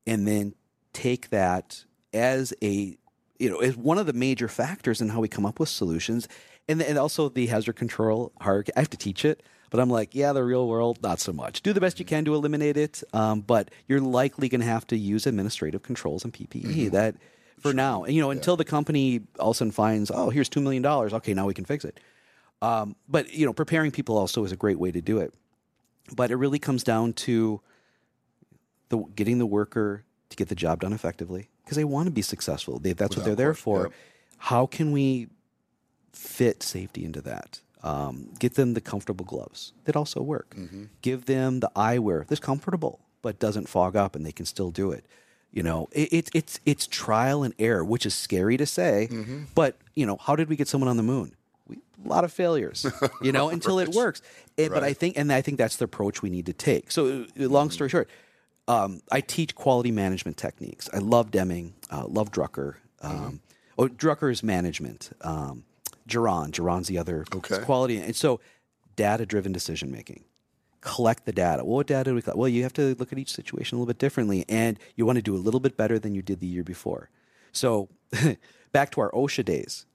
and then take that as a you know as one of the major factors in how we come up with solutions, and and also the hazard control hierarchy. I have to teach it, but I'm like, yeah, the real world, not so much. Do the best you can to eliminate it, um, but you're likely going to have to use administrative controls and PPE. That for now, and you know, until the company all of a sudden finds, oh, here's two million dollars. Okay, now we can fix it. Um, but you know, preparing people also is a great way to do it. But it really comes down to the getting the worker to get the job done effectively because they want to be successful. They, that's what they're there for. yep. How can we fit safety into that? Um, get them the comfortable gloves that also work. Give them the eyewear that's comfortable but doesn't fog up, and they can still do it. You know, it, it's it's it's trial and error, which is scary to say. But you know, how did we get someone on the moon? We, a lot of failures, you know, <laughs> until it works. And, But I think, and I think that's the approach we need to take. So, uh, long story short, um, I teach quality management techniques. I love Deming, uh, love Drucker. Um, Oh, Drucker is management. Um, Juran, Juran's the other Okay. quality. And so, data driven decision making. Collect the data. Well, what data do we collect? Well, you have to look at each situation a little bit differently, and you want to do a little bit better than you did the year before. So, <laughs> back to our OSHA days.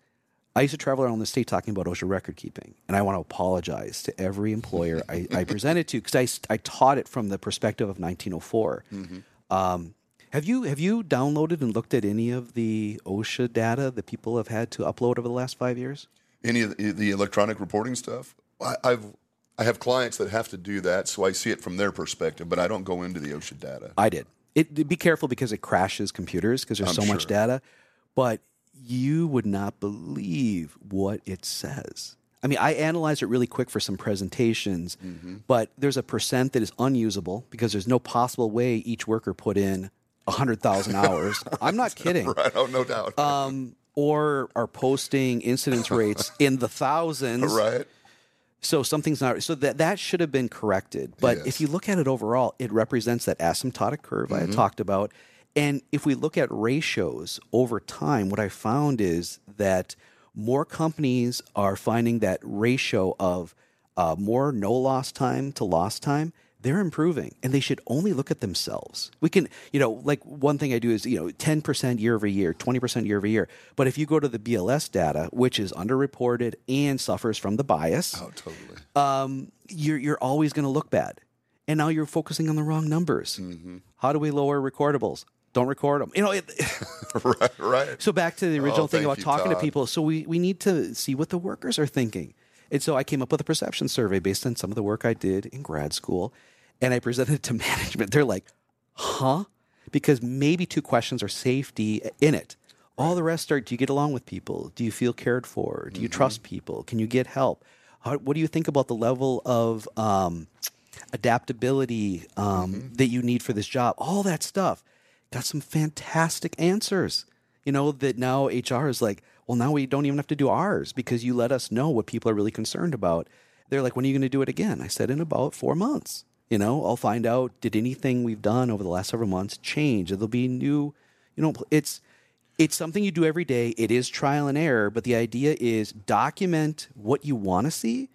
I used to travel around the state talking about OSHA record keeping, and I want to apologize to every employer I, I <laughs> presented to because I taught it from the perspective of 1904. Um, have you have you downloaded and looked at any of the OSHA data that people have had to upload over the last five years? Any of the, the electronic reporting stuff, I, I've I have clients that have to do that, so I see it from their perspective, but I don't go into the OSHA data. I did. It, be careful because it crashes computers because there's I'm so much data. But you would not believe what it says. I mean, I analyzed it really quick for some presentations, Mm-hmm. but there's a percent that is unusable because there's no possible way each worker put in 100,000 <laughs> hours. I'm not <laughs> kidding. Right? Oh, no doubt. Um, or are posting incidence <laughs> rates in the thousands. right? So something's not so that that should have been corrected. But Yes. if you look at it overall, it represents that asymptotic curve I had talked about. And if we look at ratios over time, what I found is that more companies are finding that ratio of uh, more no loss time to loss time. They're improving, and they should only look at themselves. We can, you know, like one thing I do is, you know, ten percent year over year, twenty percent year over year. But if you go to the BLS data, which is underreported and suffers from the bias, Oh, totally. um, you're you're always going to look bad, and now you're focusing on the wrong numbers. How do we lower recordables? Don't record them. You know. It, <laughs> right, right. so back to the original Oh, thing about you, talking to people. So we we need to see what the workers are thinking, and so I came up with a perception survey based on some of the work I did in grad school, and I presented it to <laughs> management. They're like, "Huh?" Because maybe two questions are safety in it. All the rest are: Do you get along with people? Do you feel cared for? Do you Mm-hmm. trust people? Can you get help? How, what do you think about the level of um, adaptability um, Mm-hmm. that you need for this job? All that stuff. Got some fantastic answers. You know that now HR is like, well, now we don't even have to do ours because you let us know what people are really concerned about. They're like, when are you going to do it again? I said, in about four months. You know, I'll find out did anything we've done over the last several months change? There'll be new, you know, it's it's something you do every day. It is trial and error, but the idea is document what you want to see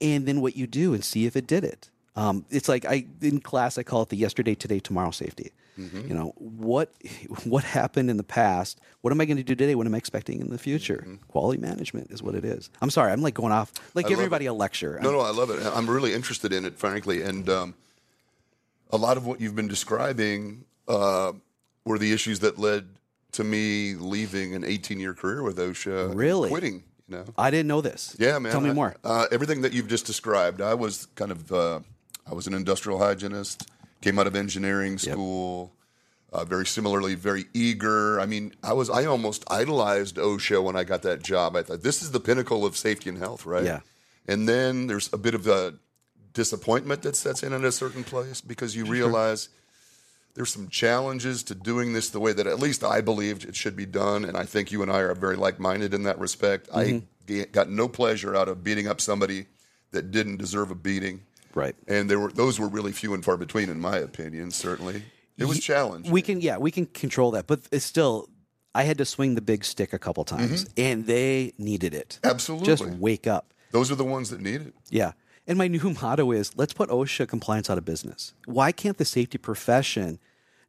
and then what you do and see if it did it. Um, it's like I in class I call it the yesterday, today, tomorrow safety. You know what <laughs> what happened in the past? What am I going to do today? What am I expecting in the future? Quality management is what it is. I'm sorry, I'm like going off like love everybody a lecture. No, no, I love it. I'm really interested in it, frankly. And um, a lot of what you've been describing uh, were the issues that led to me leaving an 18 year career with OSHA. Really? Quitting, you know? I didn't know this. Yeah, man. Tell me I- more. Uh, everything that you've just described, I was kind of, uh, I was an industrial hygienist, came out of engineering school. Uh, very similarly, very eager. I mean, I was, I almost idolized OSHA when I got that job. I thought this is the pinnacle of safety and health, right? Yeah. And then there's a bit of a disappointment that sets in at a certain place because you realize there's some challenges to doing this the way that at least I believed it should be done. And I think you and I are very like minded in that respect. I Mm-hmm. ga- got no pleasure out of beating up somebody that didn't deserve a beating. Right. And there were those were really few and far between, in my opinion. Certainly, it was challenging. We can, yeah, we can control that, but it's still. I had to swing the big stick a couple times, and they needed it. Mm-hmm. Absolutely. just wake up. those are the ones that need it. Yeah. And my new <laughs> motto is let's put OSHA compliance out of business. Why can't the safety profession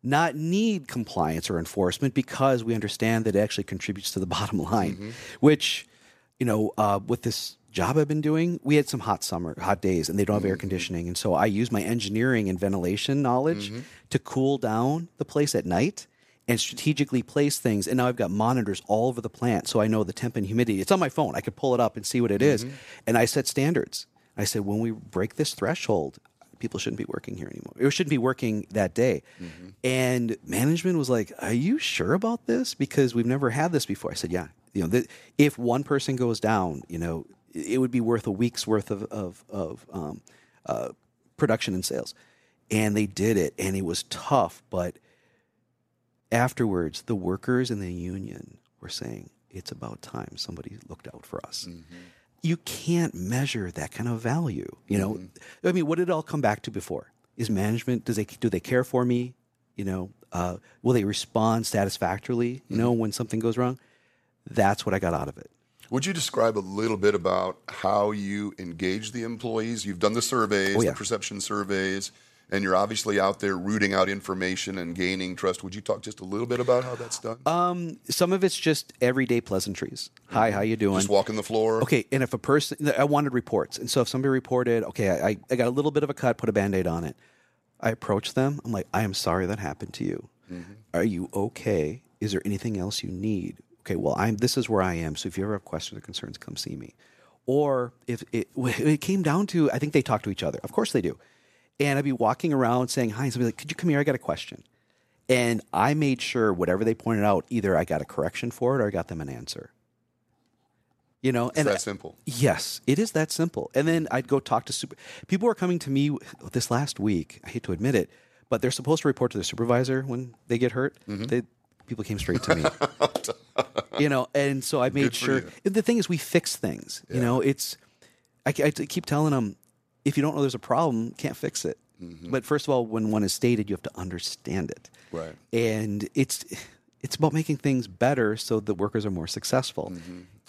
not need compliance or enforcement because we understand that it actually contributes to the <laughs> bottom line? Which, you know, uh, with this job I've been doing, we had some hot summer, hot days, and they don't have air mm-hmm. conditioning. And so I use my engineering and ventilation knowledge mm-hmm. to cool down the place at night and strategically place things. And now I've got monitors all over the plant, so I know the temp and humidity. It's on my phone. I could pull it up and see what it is. Mm-hmm. And I set standards. I said, when we break this threshold, people shouldn't be working here anymore. It shouldn't be working that day. And management was like, "Are you sure about this? Because we've never had this before." I said, "Yeah." You know, th- if one person goes down, you know, it would be worth a week's worth of of, of um, uh, production and sales, and they did it, and it was tough, but afterwards, the workers in the union were saying it's about time somebody looked out for us. You can't measure that kind of value. You know, I mean, what did it all come back to before? Is management does they do they care for me? You know, uh, will they respond satisfactorily? You know, when something goes wrong. That's what I got out of it. Would you describe a little bit about how you engage the employees? You've done the surveys, Oh, yeah. the perception surveys, and you're obviously out there rooting out information and gaining trust. Would you talk just a little bit about how that's done? Um, some of it's just everyday pleasantries. Hi, how you doing? just walking the floor. Okay, and if a person, I wanted reports, and so if somebody reported, okay, I, I got a little bit of a cut, put a band aid on it. I approach them. I'm like, I am sorry that happened to you. Are you okay? Is there anything else you need? Okay, well, I'm. This is where I am. So if you ever have questions or concerns, come see me. Or if it, it came down to, I think they talk to each other. Of course they do. And I'd be walking around saying hi, and somebody like, could you come here? I got a question. And I made sure whatever they pointed out, either I got a correction for it or I got them an answer. You know, It's and that simple. Yes, it is that simple. And then I'd go talk to super. People were coming to me this last week. I hate to admit it, but they're supposed to report to their supervisor when they get hurt. Mm-hmm. They, people came straight to me. <laughs> you know, and so I made sure. you. The thing is, we fix things. You know, it's. I, I keep telling them, if you don't know there's a problem, can't fix it. Mm-hmm. But first of all, when one is stated, you have to understand it. Right. And it's it's about making things better so the workers are more successful.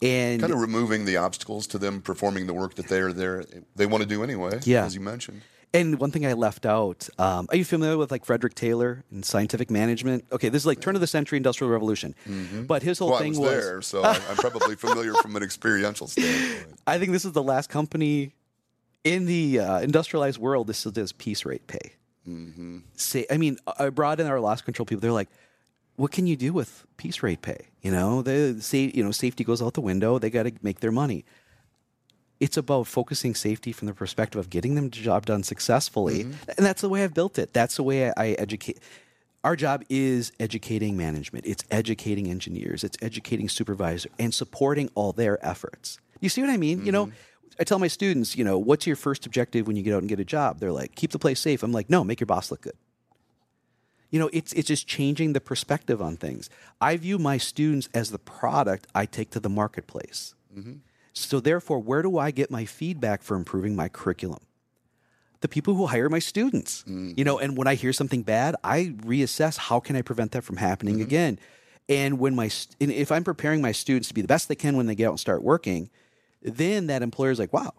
And Kind of removing the obstacles to them performing the work that they're there they want to do anyway. Yeah. as you mentioned. And one thing I left out, um, are you familiar with like Frederick Taylor and scientific management? Okay, this is like turn of the century industrial revolution. But his whole Well, I thing was, was, there, so I- I'm probably familiar from an experiential standpoint. <laughs> I think this is the last company in the uh, industrialized world that still does piece rate pay. Mm-hmm. Say, I mean, I brought in our loss control people. They're like, what can you do with piece rate pay? You know, the say, you know, safety goes out the window. They got to make their money. It's about focusing safety from the perspective of getting them the job done successfully, mm-hmm. and that's the way I've built it. That's the way I, I educate. Our job is educating management. It's educating engineers. It's educating supervisors and supporting all their efforts. You see what I mean? You know, mm-hmm. I tell my students, you know, what's your first objective when you get out and get a job? They're like, keep the place safe. I'm like, no, make your boss look good. You know, it's it's just changing the perspective on things. I view my students as the product I take to the marketplace. Mm-hmm. So therefore, where do I get my feedback for improving my curriculum? The people who hire my students. Mm. You know, and when I hear something bad, I reassess how can I prevent that from happening mm-hmm. again. And when my and if I'm preparing my students to be the best they can when they get out and start working, then that employer is like, wow,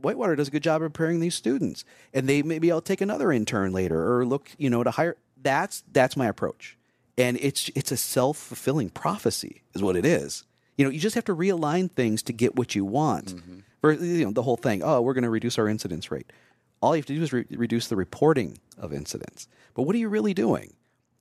Whitewater does a good job of preparing these students, and they maybe I'll take another intern later or look, you know, to hire. That's that's my approach, and it's it's a self fulfilling prophecy, is what it is. You know, you just have to realign things to get what you want. Mm-hmm. For you know, the whole thing. Oh, we're going to reduce our incidence rate. All you have to do is re- reduce the reporting of incidents. But what are you really doing?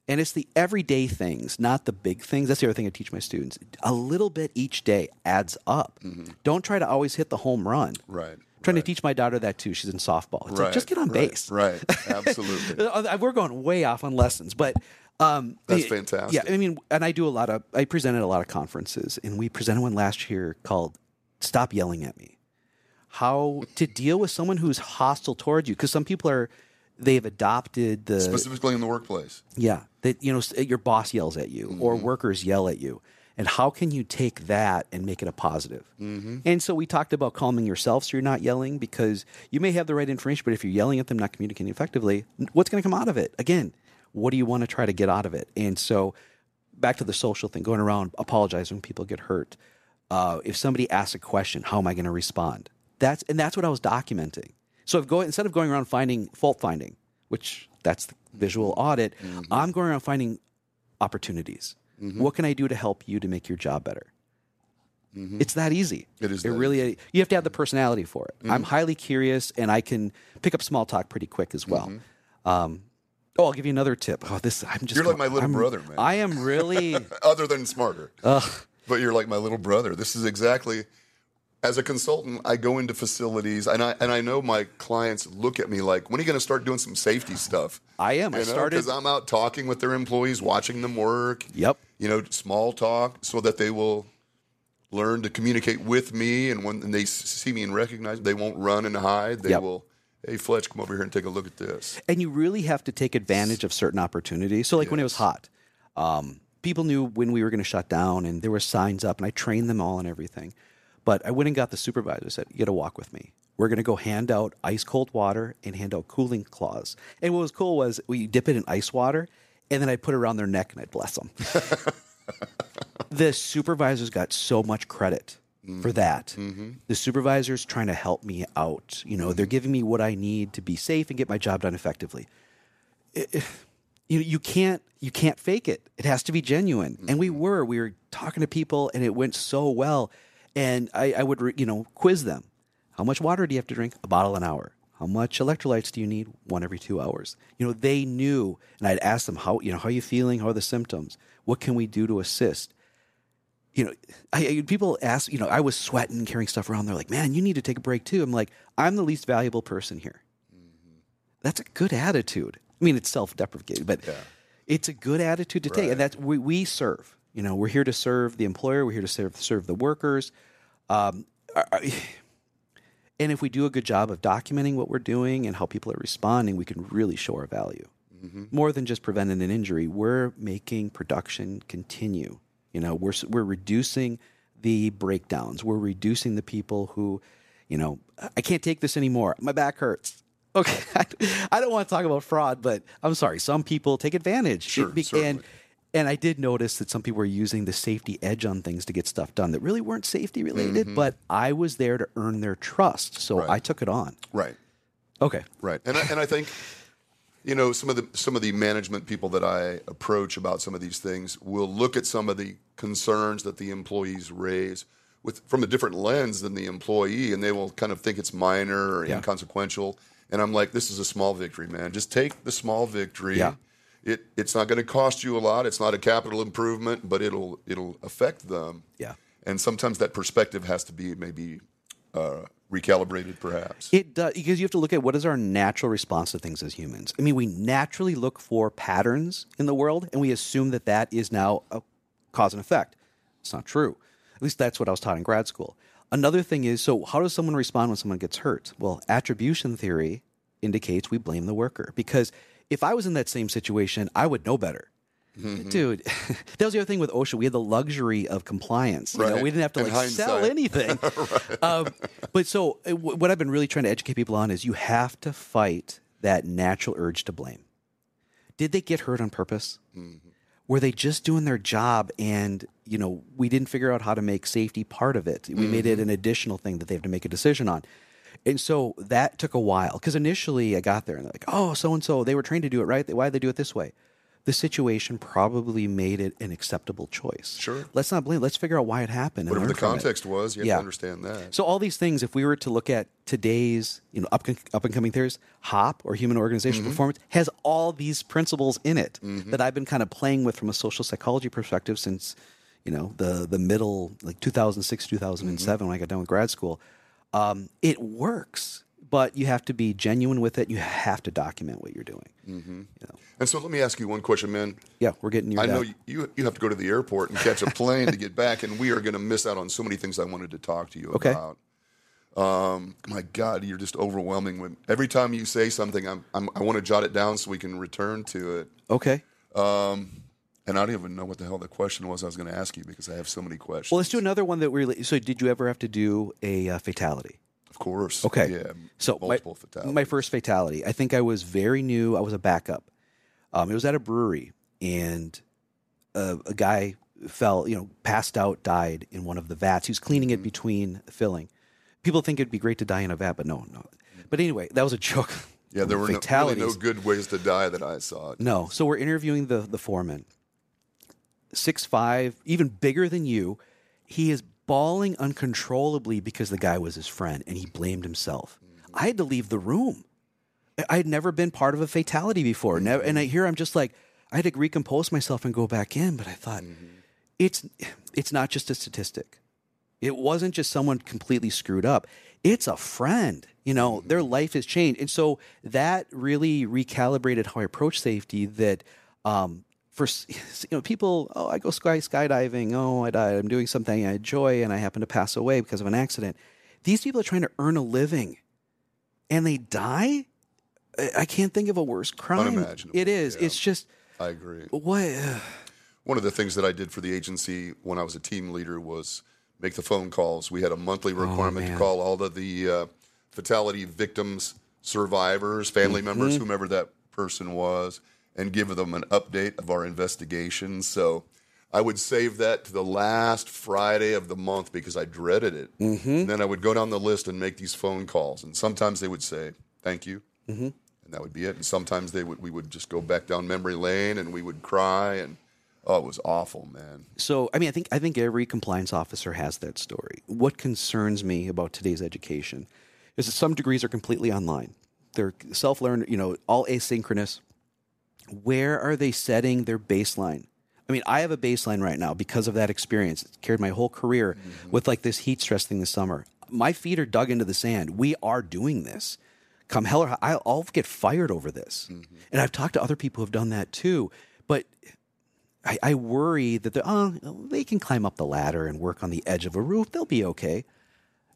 And it's the everyday things, not the big things. That's the other thing I teach my students. A little bit each day adds up. Mm-hmm. Don't try to always hit the home run. Right. trying to teach my daughter that too. She's in softball. It's like, Right, just get on right, base. Right. <laughs> Absolutely. Uh, uh, We're going way off on lessons, but um, That's fantastic. Yeah, I mean, and I do a lot of. I presented a lot of conferences, and we presented one last year called "Stop Yelling at Me." How to deal with someone who's hostile towards you? Because some people are, they've adopted the Specifically in the workplace. yeah, that you know your boss yells at you or workers yell at you, and how can you take that and make it a positive? And so we talked about calming yourself so you're not yelling because you may have the right information, but if you're yelling at them, not communicating effectively, what's going to come out of it? Again, what do you want to try to get out of it? And so back to the social thing, going around apologizing when people get hurt. Uh, if somebody asks a question, how am I going to respond? That's and that's what I was documenting. So if going instead of going around finding fault finding, which that's the visual audit, mm-hmm. I'm going around finding opportunities. Mm-hmm. What can I do to help you to make your job better? Mm-hmm. It's that easy. It is It really. You have to have the personality for it. I'm highly curious, and I can pick up small talk pretty quick as well. Um, oh, I'll give you another tip. Oh, this I'm just. You're like my little I'm- brother, man. I am really. <laughs> Other than smarter. But you're like my little brother. This is exactly as a consultant, I go into facilities and I and I know my clients look at me like, when are you going to start doing some safety stuff? <sighs> I am. I know, started- because I'm out talking with their employees, watching them work. Yep. You know, small talk so that they will learn to communicate with me, and when they see me and recognize, they won't run and hide. They Yep. will. Hey, Fletch, come over here and take a look at this. and you really have to take advantage of certain opportunities. So, like when it was hot, um, people knew when we were going to shut down, and there were signs up, and I trained them all and everything. But I went and got the supervisor. Said, "You got to walk with me. We're going to go hand out ice cold water and hand out cooling claws." And what was cool was we dip it in ice water, and then I'd put it around their neck and I'd bless them. <laughs> the supervisors got so much credit for mm-hmm. that. Mm-hmm. The supervisors trying to help me out. You know, they're giving me what I need to be safe and get my job done effectively. It- it- you you can't you can't fake it. It has to be genuine. And we mm-hmm. were we were talking to people, and it went so well. And I, I would re- you know quiz them. How much water do you have to drink? A bottle an hour. How much electrolytes do you need? One every two hours. You know they knew, and I'd ask them how you know how are you feeling? How are the symptoms? What can we do to assist? You know, I, people ask, you know, I was sweating carrying stuff around. They're like, man, you need to take a break too. I'm like, I'm the least valuable person here. That's a good attitude. I mean, it's self deprecating, but it's a good attitude to take. And that's we, we serve. You know, we're here to serve the employer, we're here to serve, serve the workers. Um, <sighs> and if we do a good job of documenting what we're doing and how people are responding, we can really show our value. More than just preventing an injury, we're making production continue. You know, we're we're reducing the breakdowns. We're reducing the people who, you know, I can't take this anymore. My back hurts. <laughs> Okay, I don't want to talk about fraud, but I'm sorry. Some people take advantage. Sure, be- and and I did notice that some people were using the safety edge on things to get stuff done that really weren't safety related. But I was there to earn their trust, so Mm-hmm. Right. I took it on. Right. Okay. Right, and I, and I think, you know, some of the some of the management people that I approach about some of these things will look at some of the concerns that the employees raise with from a different lens than the employee, and they will kind of think it's minor or Yeah. inconsequential. And I'm like, this is a small victory, man. Just take the small victory. Yeah. It it's not going to cost you a lot. It's not a capital improvement, but it'll it'll affect them. Yeah. And sometimes that perspective has to be maybe uh, recalibrated, perhaps. It does because you have to look at what is our natural response to things as humans. I mean, we naturally look for patterns in the world, and we assume that that is now a cause and effect. It's not true. At least that's what I was taught in grad school. Another thing is, so how does someone respond when someone gets hurt? Well, attribution theory indicates we blame the worker because if I was in that same situation, I would know better. Dude, <laughs> that was the other thing with OSHA. We had the luxury of compliance. You know, we didn't have to like sell <laughs> anything. um, but so uh, w- what I've been really trying to educate people on is you have to fight that natural urge to blame. Did they get hurt on purpose? Were they just doing their job and, you know, we didn't figure out how to make safety part of it. We made it an additional thing that they have to make a decision on. And so that took a while because initially I got there and they're like, oh, so and so, they were trained to do it right. Why did they do it this way? The situation probably made it an acceptable choice. Sure. Let's not blame. Let's figure out why it happened. Whatever the context was, you have Yeah. to understand that. So all these things, if we were to look at today's, you know, up, up and coming theories, HOP or human organizational Mm-hmm. performance has all these principles in it that I've been kind of playing with from a social psychology perspective since, you know, the the middle like 2006 2007 Mm-hmm. when I got done with grad school. Um, it works, but you have to be genuine with it. You have to document what you're doing. Mm-hmm. You know? And so let me ask you one question, man. Yeah, we're getting. I know dad. you, you you have to go to the airport and catch a plane to get back, and we are going to miss out on so many things I wanted to talk to you Okay. about. Um, my God, you're just overwhelming. When every time you say something, I'm, I'm I want to jot it down so we can return to it. Okay. And I don't even know what the hell the question was I was going to ask you because I have so many questions. Well, let's do another one that we. really. So, did you ever have to do a uh, fatality? Of course. Okay. Yeah. So multiple my, fatalities. my first fatality. I think I was very new. I was a backup. Um, it was at a brewery, and a, a guy fell. You know, passed out, died in one of the vats. He was cleaning Mm. it between filling. People think it'd be great to die in a vat, but no, no. But anyway, that was a joke. <laughs> Yeah, there were no, really no good ways to die that I saw. No. So we're interviewing the the foreman. Six five, even bigger than you. He is bawling uncontrollably because the guy was his friend and he blamed himself. Mm. I had to leave the room. I had never been part of a fatality before. Mm-hmm. Never, and I here I'm just like I had to recompose myself and go back in, but I thought mm-hmm. it's it's not just a statistic. It wasn't just someone completely screwed up. It's a friend. You know, mm-hmm. their life has changed. And so that really recalibrated how I approach safety that um, for <laughs> you know people, oh, I go sky skydiving. Oh, I died. I'm doing something I enjoy, and I happen to pass away because of an accident. These people are trying to earn a living, and they die. I can't think of a worse crime. Unimaginable, It is. yeah. It's just I agree. what. One of the things that I did for the agency when I was a team leader was make the phone calls. We had a monthly requirement to call all of the uh, fatality victims, survivors, family members, Mm-hmm. whomever that person was, and give them an update of our investigation. So I would save that to the last Friday of the month because I dreaded it. Mm-hmm. Then I would go down the list and make these phone calls. And sometimes they would say, thank you. Mm-hmm. And that would be it. And sometimes they would, we would just go back down memory lane and we would cry. And oh, it was awful, man. So, I mean, I think I think every compliance officer has that story. What concerns me about today's education is that some degrees are completely online. They're self-learned, you know, all asynchronous. Where are they setting their baseline? I mean, I have a baseline right now because of that experience. It's carried my whole career with like this heat stress thing this summer. My feet are dug into the sand. We are doing this. Come hell or high, I'll I'll get fired over this. And I've talked to other people who've done that too. But I, I worry that they're, oh, they can climb up the ladder and work on the edge of a roof. They'll be okay.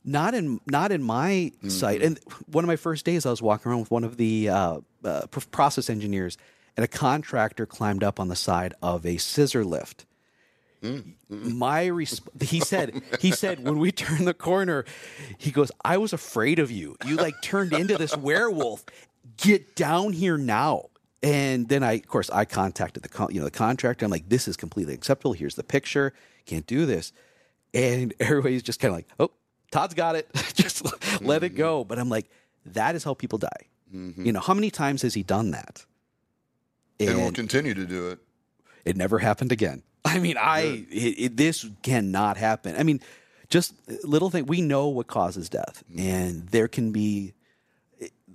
Not in not in my sight. And one of my first days, I was walking around with one of the uh, uh, process engineers, and a contractor climbed up on the side of a scissor lift. Mm, mm. My resp- he said he said when we turned the corner, he goes, "I was afraid of you. You like turned into this werewolf. Get down here now." And then I, of course, I contacted the con- you know the contractor. I'm like, "This is completely acceptable. Here's the picture. Can't do this." And <laughs> everybody's just kind of like, "Oh, Todd's got it. <laughs> just let it mm-hmm. go." But I'm like, that is how people die. Mm-hmm. You know, how many times has he done that? And, we'll continue to do it. It never happened again. <laughs> I mean, I it, it, this cannot happen. I mean, just little thing. We know what causes death, mm-hmm. and there can be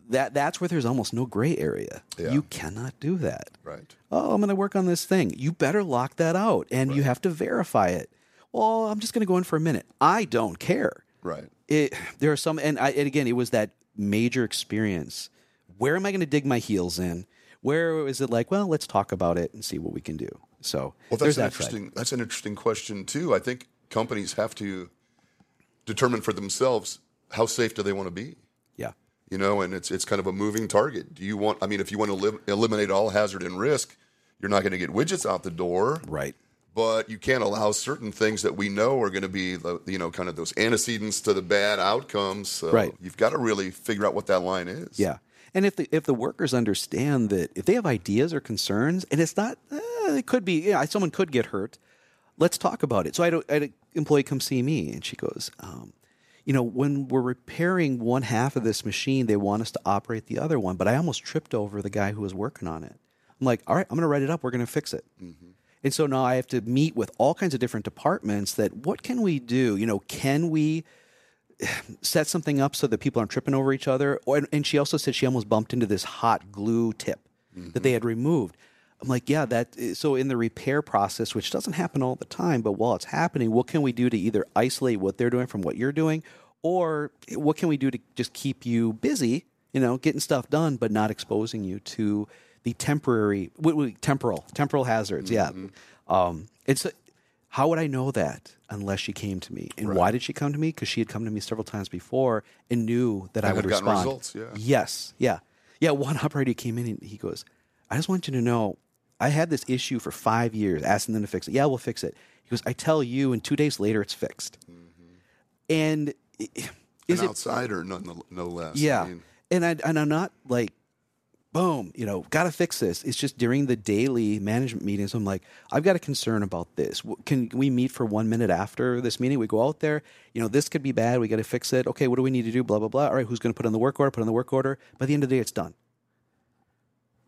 that. That's where there's almost no gray area. Yeah. You cannot do that. Right. Oh, I'm going to work on this thing. You better lock that out, and you have to verify it. Well, I'm just going to go in for a minute. I don't care. Right. It, there are some, and, I, and again, it was that major experience. Where am I going to dig my heels in? Where is it like, well, let's talk about it and see what we can do. So Well, there's that's that an side. interesting. That's an interesting question too. I think companies have to determine for themselves how safe do they want to be. Yeah. You know, and it's it's kind of a moving target. Do you want? I mean, if you want to lim- eliminate all hazard and risk, you're not going to get widgets out the door. Right. But you can't allow certain things that we know are going to be, the, you know, kind of those antecedents to the bad outcomes. So Right. You've got to really figure out what that line is. Yeah. And if the if the workers understand that if they have ideas or concerns, and it's not, eh, it could be, yeah, someone could get hurt. Let's talk about it. So I had, a, I had an employee come see me, and she goes, um, you know, when we're repairing one half of this machine, they want us to operate the other one, but I almost tripped over the guy who was working on it. I'm like, all right, I'm going to write it up. We're going to fix it. And so now I have to meet with all kinds of different departments that what can we do? You know, can we set something up so that people aren't tripping over each other? Or, and she also said she almost bumped into this hot glue tip that they had removed. I'm like, yeah, that. So in the repair process, which doesn't happen all the time, but while it's happening, what can we do to either isolate what they're doing from what you're doing, or what can we do to just keep you busy? You know, getting stuff done, but not exposing you to the temporary, temporal, temporal hazards. Yeah. Um, it's how would I know that unless she came to me? And why did she come to me? Because she had come to me several times before and knew that I would respond. results, yeah. Yes, yeah, yeah. One <laughs> operator came in and he goes, "I just want you to know, I had this issue for five years, asking them to fix it. Yeah, we'll fix it." He goes, "I tell you, and two days later, it's fixed." Mm-hmm. And is An it outsider, no, no, no less. I yeah, mean, and I and I'm not like, boom, you know, got to fix this. It's just during the daily management meetings, I'm like, I've got a concern about this. Can we meet for one minute after this meeting? We go out there, you know, this could be bad. We got to fix it. Okay, what do we need to do? Blah blah blah. All right, who's going to put on the work order? Put on the work order. By the end of the day, it's done.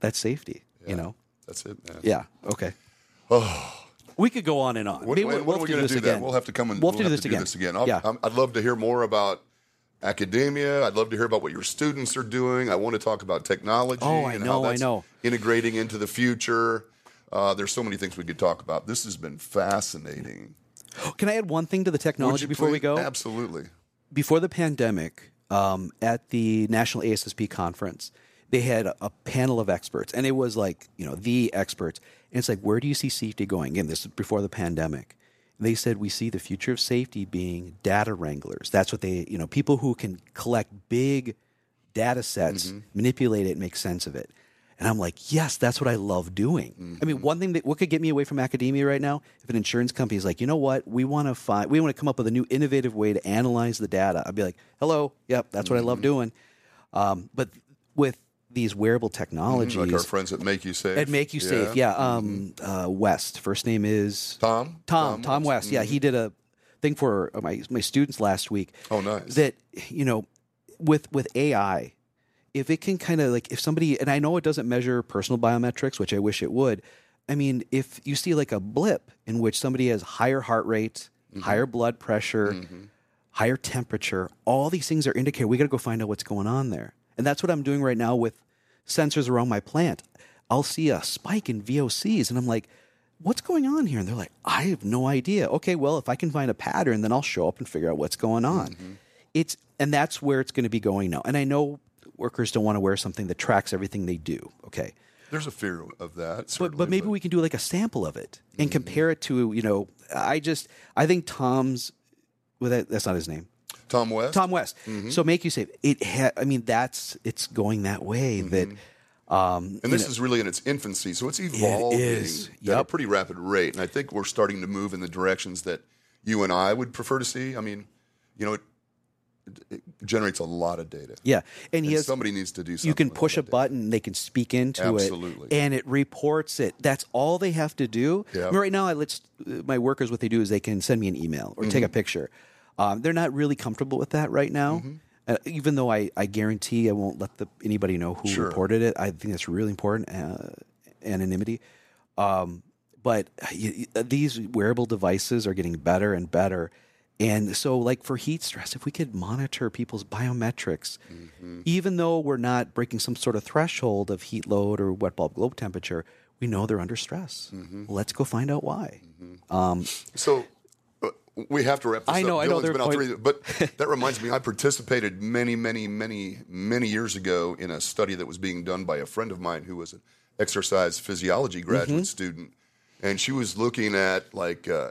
That's safety, you know. that's it, man. Yeah. Okay. Oh, We could go on and on. What, Maybe when, we'll, when we'll are we going to do this that? again. We'll have to come and We'll have to do this again. do this again. I'll, Yeah. I'd love to hear more about academia. I'd love to hear about what your students are doing. I want to talk about technology Oh, I and know, how I that's know. integrating into the future. Uh, there's so many things we could talk about. This has been fascinating. Can I add one thing to the technology before we go? Absolutely. before the pandemic, um, at the National ASSP conference, they had a, a panel of experts, and it was like you know the experts. And it's like, where do you see safety going? Again, this is before the pandemic. They said we see the future of safety being data wranglers. That's what they, you know, people who can collect big data sets, mm-hmm. manipulate it, make sense of it. And I'm like, yes, that's what I love doing. I mean, mm-hmm. one thing that what could get me away from academia right now, if an insurance company is like, you know what, we want to find, we want to come up with a new innovative way to analyze the data. I'd be like, hello, yep, that's what I love mm-hmm. doing. Um, but with these wearable technologies, Like our friends at Mak-U-Safe. at Mak-U-Safe, yeah. Um, uh, West, first name is Tom? Tom. Tom West. Yeah, he did a thing for uh, my my students last week. Oh, nice. That you know, with with AI, if it can kind of like if somebody and I know it doesn't measure personal biometrics, which I wish it would. I mean, if you see like a blip in which somebody has higher heart rate, Mm-hmm. higher blood pressure, higher temperature, all these things are indicated. We got to go find out what's going on there. And that's what I'm doing right now with sensors around my plant. I'll see a spike in VOCs and I'm like, what's going on here? And they're like, I have no idea. Okay, well, if I can find a pattern, then I'll show up and figure out what's going on. Mm-hmm. It's and that's where it's going to be going now. And I know workers don't want to wear something that tracks everything they do. Okay. There's a fear of that. But but maybe we can do like a sample of it and mm-hmm. compare it to, you know, I just I think Tom's well that, that's not his name. Tom West? Tom West. So make you say it. Ha- I mean, that's it's going that way. That um, And this is really in its infancy, so it's evolving is. at a pretty rapid rate. And I think we're starting to move in the directions that you and I would prefer to see. I mean, you know, it, it generates a lot of data. yeah, and he And has. somebody needs to do something. You can push a button, they can speak into Absolutely. it, and it reports it. That's all they have to do. Yeah. I mean, right now, I let's my workers what they do is they can send me an email or Mm-hmm. take a picture. Um, they're not really comfortable with that right now. Mm-hmm. Uh, even though I, I guarantee I won't let the, anybody know who Sure. reported it, I think that's really important. Uh, anonymity. Um, but y- y- these wearable devices are getting better and better. And so, like for heat stress, if we could monitor people's biometrics, even though we're not breaking some sort of threshold of heat load or wet bulb globe temperature, we know they're under stress. Let's go find out why. Um, So uh, we have to wrap this I up. know, I know, Dylan's they're been three, but <laughs> that reminds me, I participated many, many, many, many years ago in a study that was being done by a friend of mine who was an exercise physiology graduate Mm-hmm. student, and she was looking at like uh,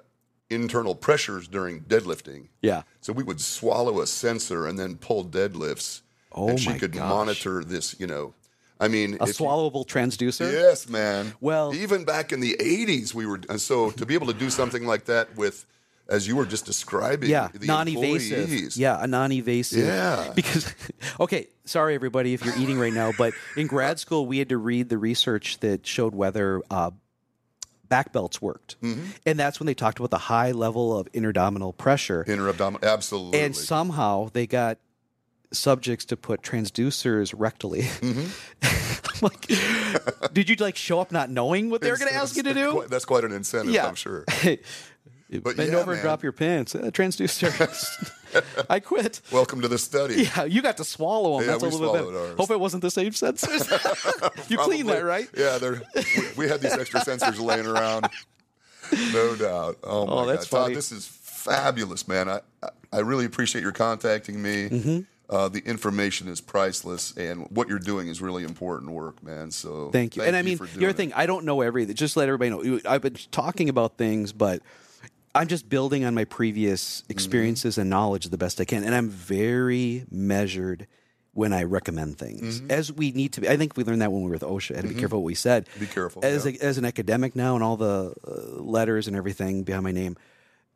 internal pressures during deadlifting. yeah. So we would swallow a sensor and then pull deadlifts, Oh and she could gosh. monitor this. You know, I mean, A if you- swallowable transducer? Yes, man. Well- even back in the '80s, we were and so to be able to do something like that with, as you were just describing, Yeah, the non-evasive. employees. Yeah, a non-evasive. Yeah. Because, <laughs> okay, sorry everybody if you're eating right now, but in grad school we had to read the research that showed whether uh, back belts worked, Mm-hmm. and that's when they talked about the high level of interabdominal pressure, Interabdominal, absolutely. and somehow they got subjects to put transducers rectally. <laughs> I'm like, did you like show up not knowing what they were going to ask you to do? Quite- That's quite an incentive, Yeah. I'm sure. <laughs> Bend yeah, over and man. drop your pants. Uh, transducer. <laughs> <laughs> I quit. Welcome to the study. Yeah, you got to swallow them. Yeah, That's a little bit better. ours. Hope it wasn't the same sensors. <laughs> you cleaned that, right? Yeah, they're, we, we had these extra sensors laying around. No doubt. Oh my Oh, that's God. Todd, this is fabulous, man. I, I, I really appreciate your contacting me. Mm-hmm. Uh, the information is priceless, and what you're doing is really important work, man. So Thank you. and I mean, for the doing other it. thing, I don't know everything. Just let everybody know. I've been talking about things, but I'm just building on my previous Mm-hmm. experiences and knowledge the best I can. And I'm very measured when I recommend things, Mm-hmm. as we need to be. I think we learned that when we were with OSHA. I Had to be careful what we said. Be careful, As, yeah. a, as an academic now, and all the uh, letters and everything behind my name.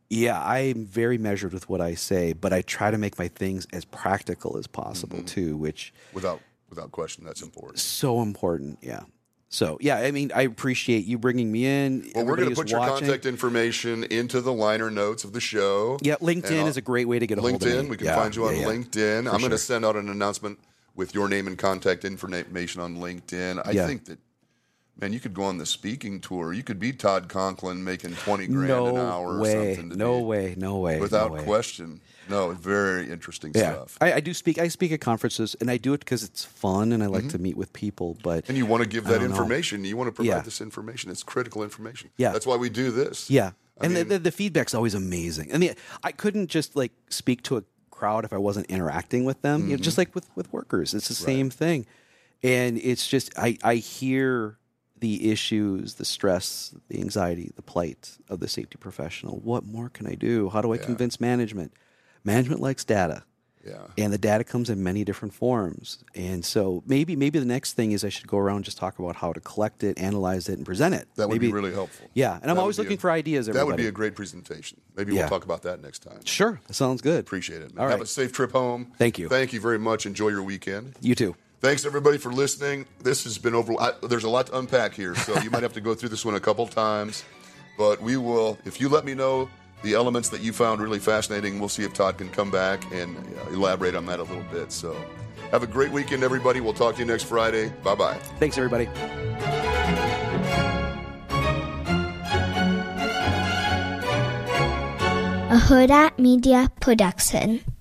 Yeah, I'm very measured with what I say, but I try to make my things as practical as possible Mm-hmm. too, which without without question, that's important. so important. Yeah. So yeah, I mean, I appreciate you bringing me in. Well, we're going to put your watching. contact information into the liner notes of the show. Yeah, LinkedIn is a great way to get a hold of me. LinkedIn. We can Yeah, find you on yeah, yeah. LinkedIn. I'm going sure. to send out an announcement with your name and contact information on LinkedIn. I think that, man, you could go on the speaking tour. You could be Todd Conklin making 20 grand No an hour way. or something. No be- way. No way. Without no way. Without question. No, very interesting Yeah, stuff. I, I do speak. I speak at conferences, and I do it because it's fun, and I like Mm-hmm. to meet with people. But And you want to give that don't know. information. You want to provide Yeah. this information. It's critical information. Yeah. That's why we do this. yeah, I and mean- the, the, the feedback's always amazing. I mean, I couldn't just like speak to a crowd if I wasn't interacting with them. You know, Mm-hmm. just like with with workers, it's the same thing. and it's just I I hear the issues, the stress, the anxiety, the plight of the safety professional. What more can I do? How do I Yeah. convince management? Management likes data Yeah. and the data comes in many different forms. And so maybe maybe the next thing is I should go around and just talk about how to collect it, analyze it, and present it. That would maybe, be really helpful. Yeah, and I'm always looking a- for ideas. That would be a great presentation. Maybe Yeah. we'll talk about that next time. sure. That sounds good. Appreciate it. All Have right. a safe trip home. Thank you. Thank you very much. Enjoy your weekend. You too. Thanks everybody for listening. This has been over. I, there's a lot to unpack here, so you might have to go through this one a couple times. But we will. If you let me know the elements that you found really fascinating, we'll see if Todd can come back and uh, elaborate on that a little bit. So, have a great weekend, everybody. We'll talk to you next Friday. Bye bye. Thanks, everybody. a Hurrdat Media Production.